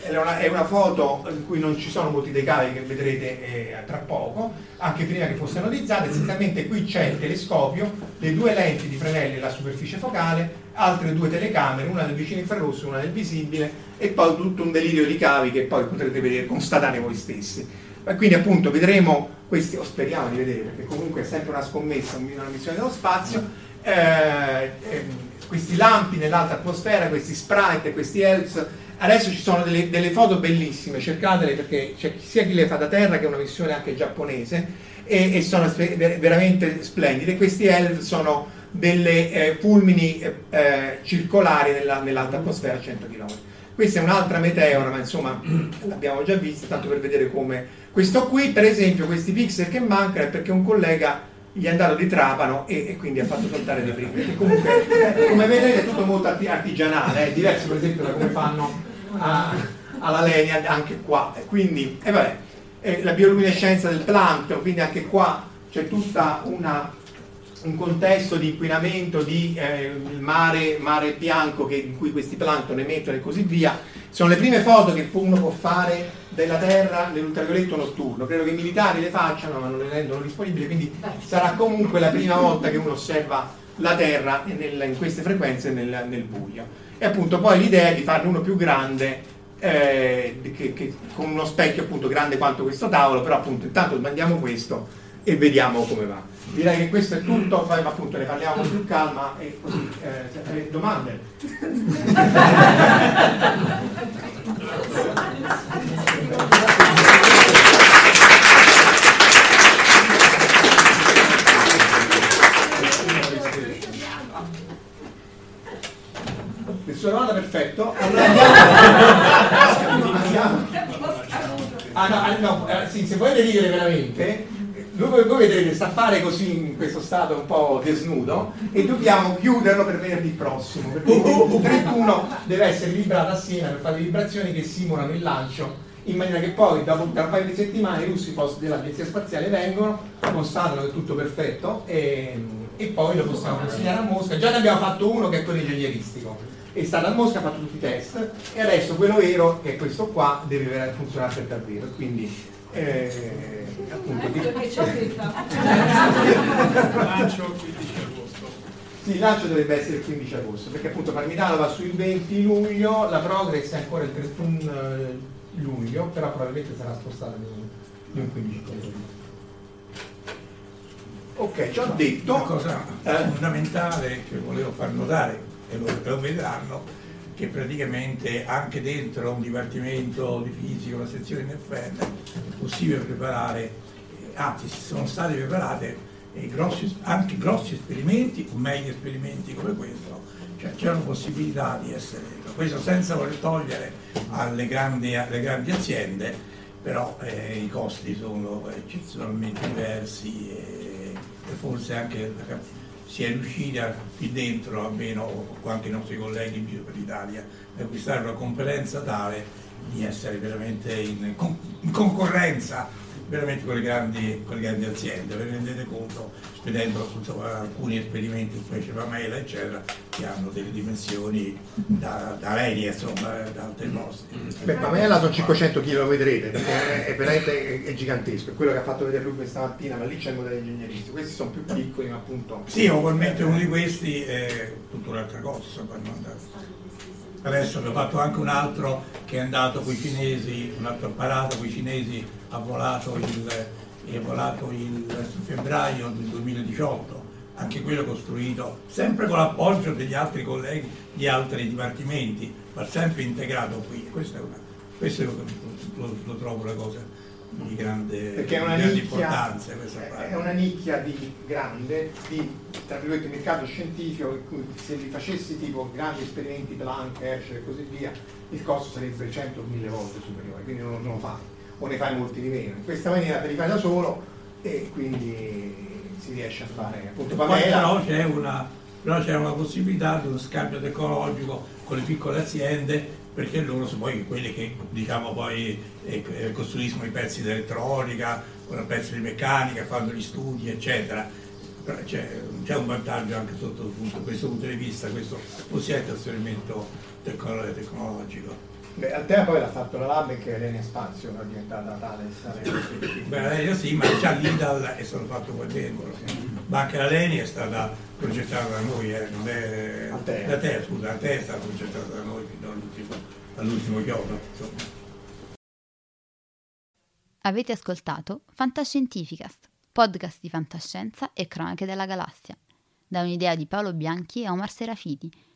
è, una, è, una, foto in cui non ci sono molti dei cavi che vedrete eh, tra poco, anche prima che fosse analizzata, essenzialmente qui c'è il telescopio, le due lenti di Fresnel e la superficie focale, altre due telecamere, una del vicino infrarosso, una del visibile e poi tutto un delirio di cavi che poi potrete vedere, constatare voi stessi. E quindi appunto vedremo questi, o speriamo di vedere, perché comunque è sempre una scommessa, una missione dello spazio, eh, eh, questi lampi nell'alta atmosfera, questi sprite, questi elves, adesso ci sono delle, delle foto bellissime, cercatele perché c'è sia chi le fa da terra che è una missione anche giapponese e, e sono veramente splendide, questi elves sono delle eh, fulmini eh, circolari nella, nell'alta atmosfera a 100 km. Questa è un'altra meteora, ma insomma l'abbiamo già vista, tanto per vedere come... Questo qui, per esempio, questi pixel che mancano è perché un collega gli è andato di trapano e, e quindi ha fatto saltare le prime. comunque, come vedete, è tutto molto artigianale, è eh, diverso per esempio da come fanno a, alla Lenia anche qua. Quindi, e vabbè, la bioluminescenza del plankton, quindi anche qua c'è tutta una un contesto di inquinamento di eh, mare, mare, bianco che, in cui questi plankton emettono e così via, sono le prime foto che uno può fare della Terra nell'ultravioletto notturno. Credo che i militari le facciano, ma non le rendono disponibili, quindi sarà comunque la prima volta che uno osserva la Terra in queste frequenze nel, nel, buio. E appunto poi l'idea è di farne uno più grande, eh, che, che, con uno specchio appunto grande quanto questo tavolo, però appunto intanto mandiamo questo e vediamo come va. Direi che questo è tutto, poi appunto ne parliamo con più calma e così. Eh, domande? Nessuna domanda, perfetto. Allora. Ah, no, ah, no, eh, sì, se volete dire veramente, voi, voi vedrete sta a fare così in questo stato un po' desnudo e dobbiamo chiuderlo per venerdì prossimo perché il 31 deve essere librato a Siena per fare vibrazioni che simulano il lancio in maniera che poi dopo un paio di settimane i russi dell'agenzia spaziale vengono constatano che è tutto perfetto e, e poi lo possiamo consegnare a Mosca già ne abbiamo fatto uno che è quello ingegneristico è stato a Mosca, ha fatto tutti i test e adesso quello vero, che è questo qua, deve funzionare per davvero. Quindi eh, appunto, ecco perché c'è lancio 15 agosto sì, il lancio dovrebbe essere il 15 agosto perché appunto Parmitano va sul 20 luglio la progress è ancora il 31 eh, luglio però probabilmente sarà spostata di un 15 agosto Ok, ci ho detto. Una cosa eh. fondamentale che volevo far notare, e lo, lo vedranno, che praticamente anche dentro un dipartimento di fisica, una sezione in FN, è possibile preparare, eh, anzi sono state preparate eh, grossi, anche grossi esperimenti o meglio esperimenti come questo, cioè c'è una possibilità di essere dentro. Questo senza voler togliere alle grandi, alle grandi aziende, però eh, i costi sono eccezionalmente diversi e, e forse anche la si è riusciti a, qui dentro, almeno con anche i nostri colleghi in giro per l'Italia, ad acquistare una competenza tale di essere veramente in, in concorrenza veramente con le grandi, con le grandi aziende, vi rendete conto, spedendo insomma, alcuni esperimenti, specie Pamela, eccetera, che hanno delle dimensioni da, da aerei, insomma, da altri posti. Beh, Pamela sono 500 kg, lo vedrete, perché è, veramente è, è gigantesco, è quello che ha fatto vedere lui questa mattina, ma lì c'è il modello ingegneristico, questi sono più piccoli, ma appunto... Sì, ugualmente uno di questi è tutta un'altra cosa, Adesso abbiamo fatto anche un altro che è andato con i cinesi, un altro apparato con i cinesi, ha volato il, è volato il febbraio del 2018, anche quello costruito sempre con l'appoggio degli altri colleghi di altri dipartimenti, ma sempre integrato qui. Questo, è una, questo lo, lo, trovo una cosa di grande, Perché è una grande nicchia, importanza. È una nicchia di grande, di tra virgolette mercato scientifico in cui se li facessi tipo grandi esperimenti Planck, Herschel e così via, il costo sarebbe 100 o 1000 volte superiore, quindi non, non lo fai, o ne fai molti di meno. In questa maniera te li fai da solo e quindi si riesce a fare appunto Pamela. Però c'è una, però c'è una possibilità di uno scambio tecnologico con le piccole aziende perché loro sono poi quelli che diciamo poi eh, eh costruiscono i pezzi di elettronica, pezzi di meccanica, fanno gli studi, eccetera. C'è, c'è, un vantaggio anche sotto punto, questo punto di vista, questo possiede trasferimento tecnologico. Beh, al tema poi l'ha fatto la Lab che Elenia Spazio è diventata tale. Beh, Lenia sì, ma già l'Idal è stato fatto qua dentro. Ma anche la Lenia è stata progettata da noi, eh, non è da te, scusa, la te è stata progettata da noi fino all'ultimo, all'ultimo chiodo. Avete ascoltato Fantascientificast, podcast di fantascienza e cronache della galassia, da un'idea di Paolo Bianchi e Omar Serafiti,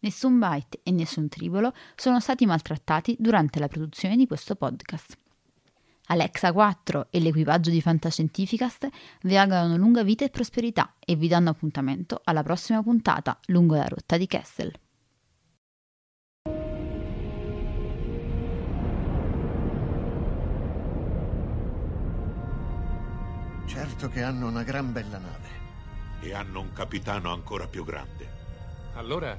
Nessun byte e nessun tribolo sono stati maltrattati durante la produzione di questo podcast. Alexa 4 e l'equipaggio di Fantascientificast vi augurano lunga vita e prosperità e vi danno appuntamento alla prossima puntata lungo la rotta di Kessel. Certo che hanno una gran bella nave. E hanno un capitano ancora più grande. Allora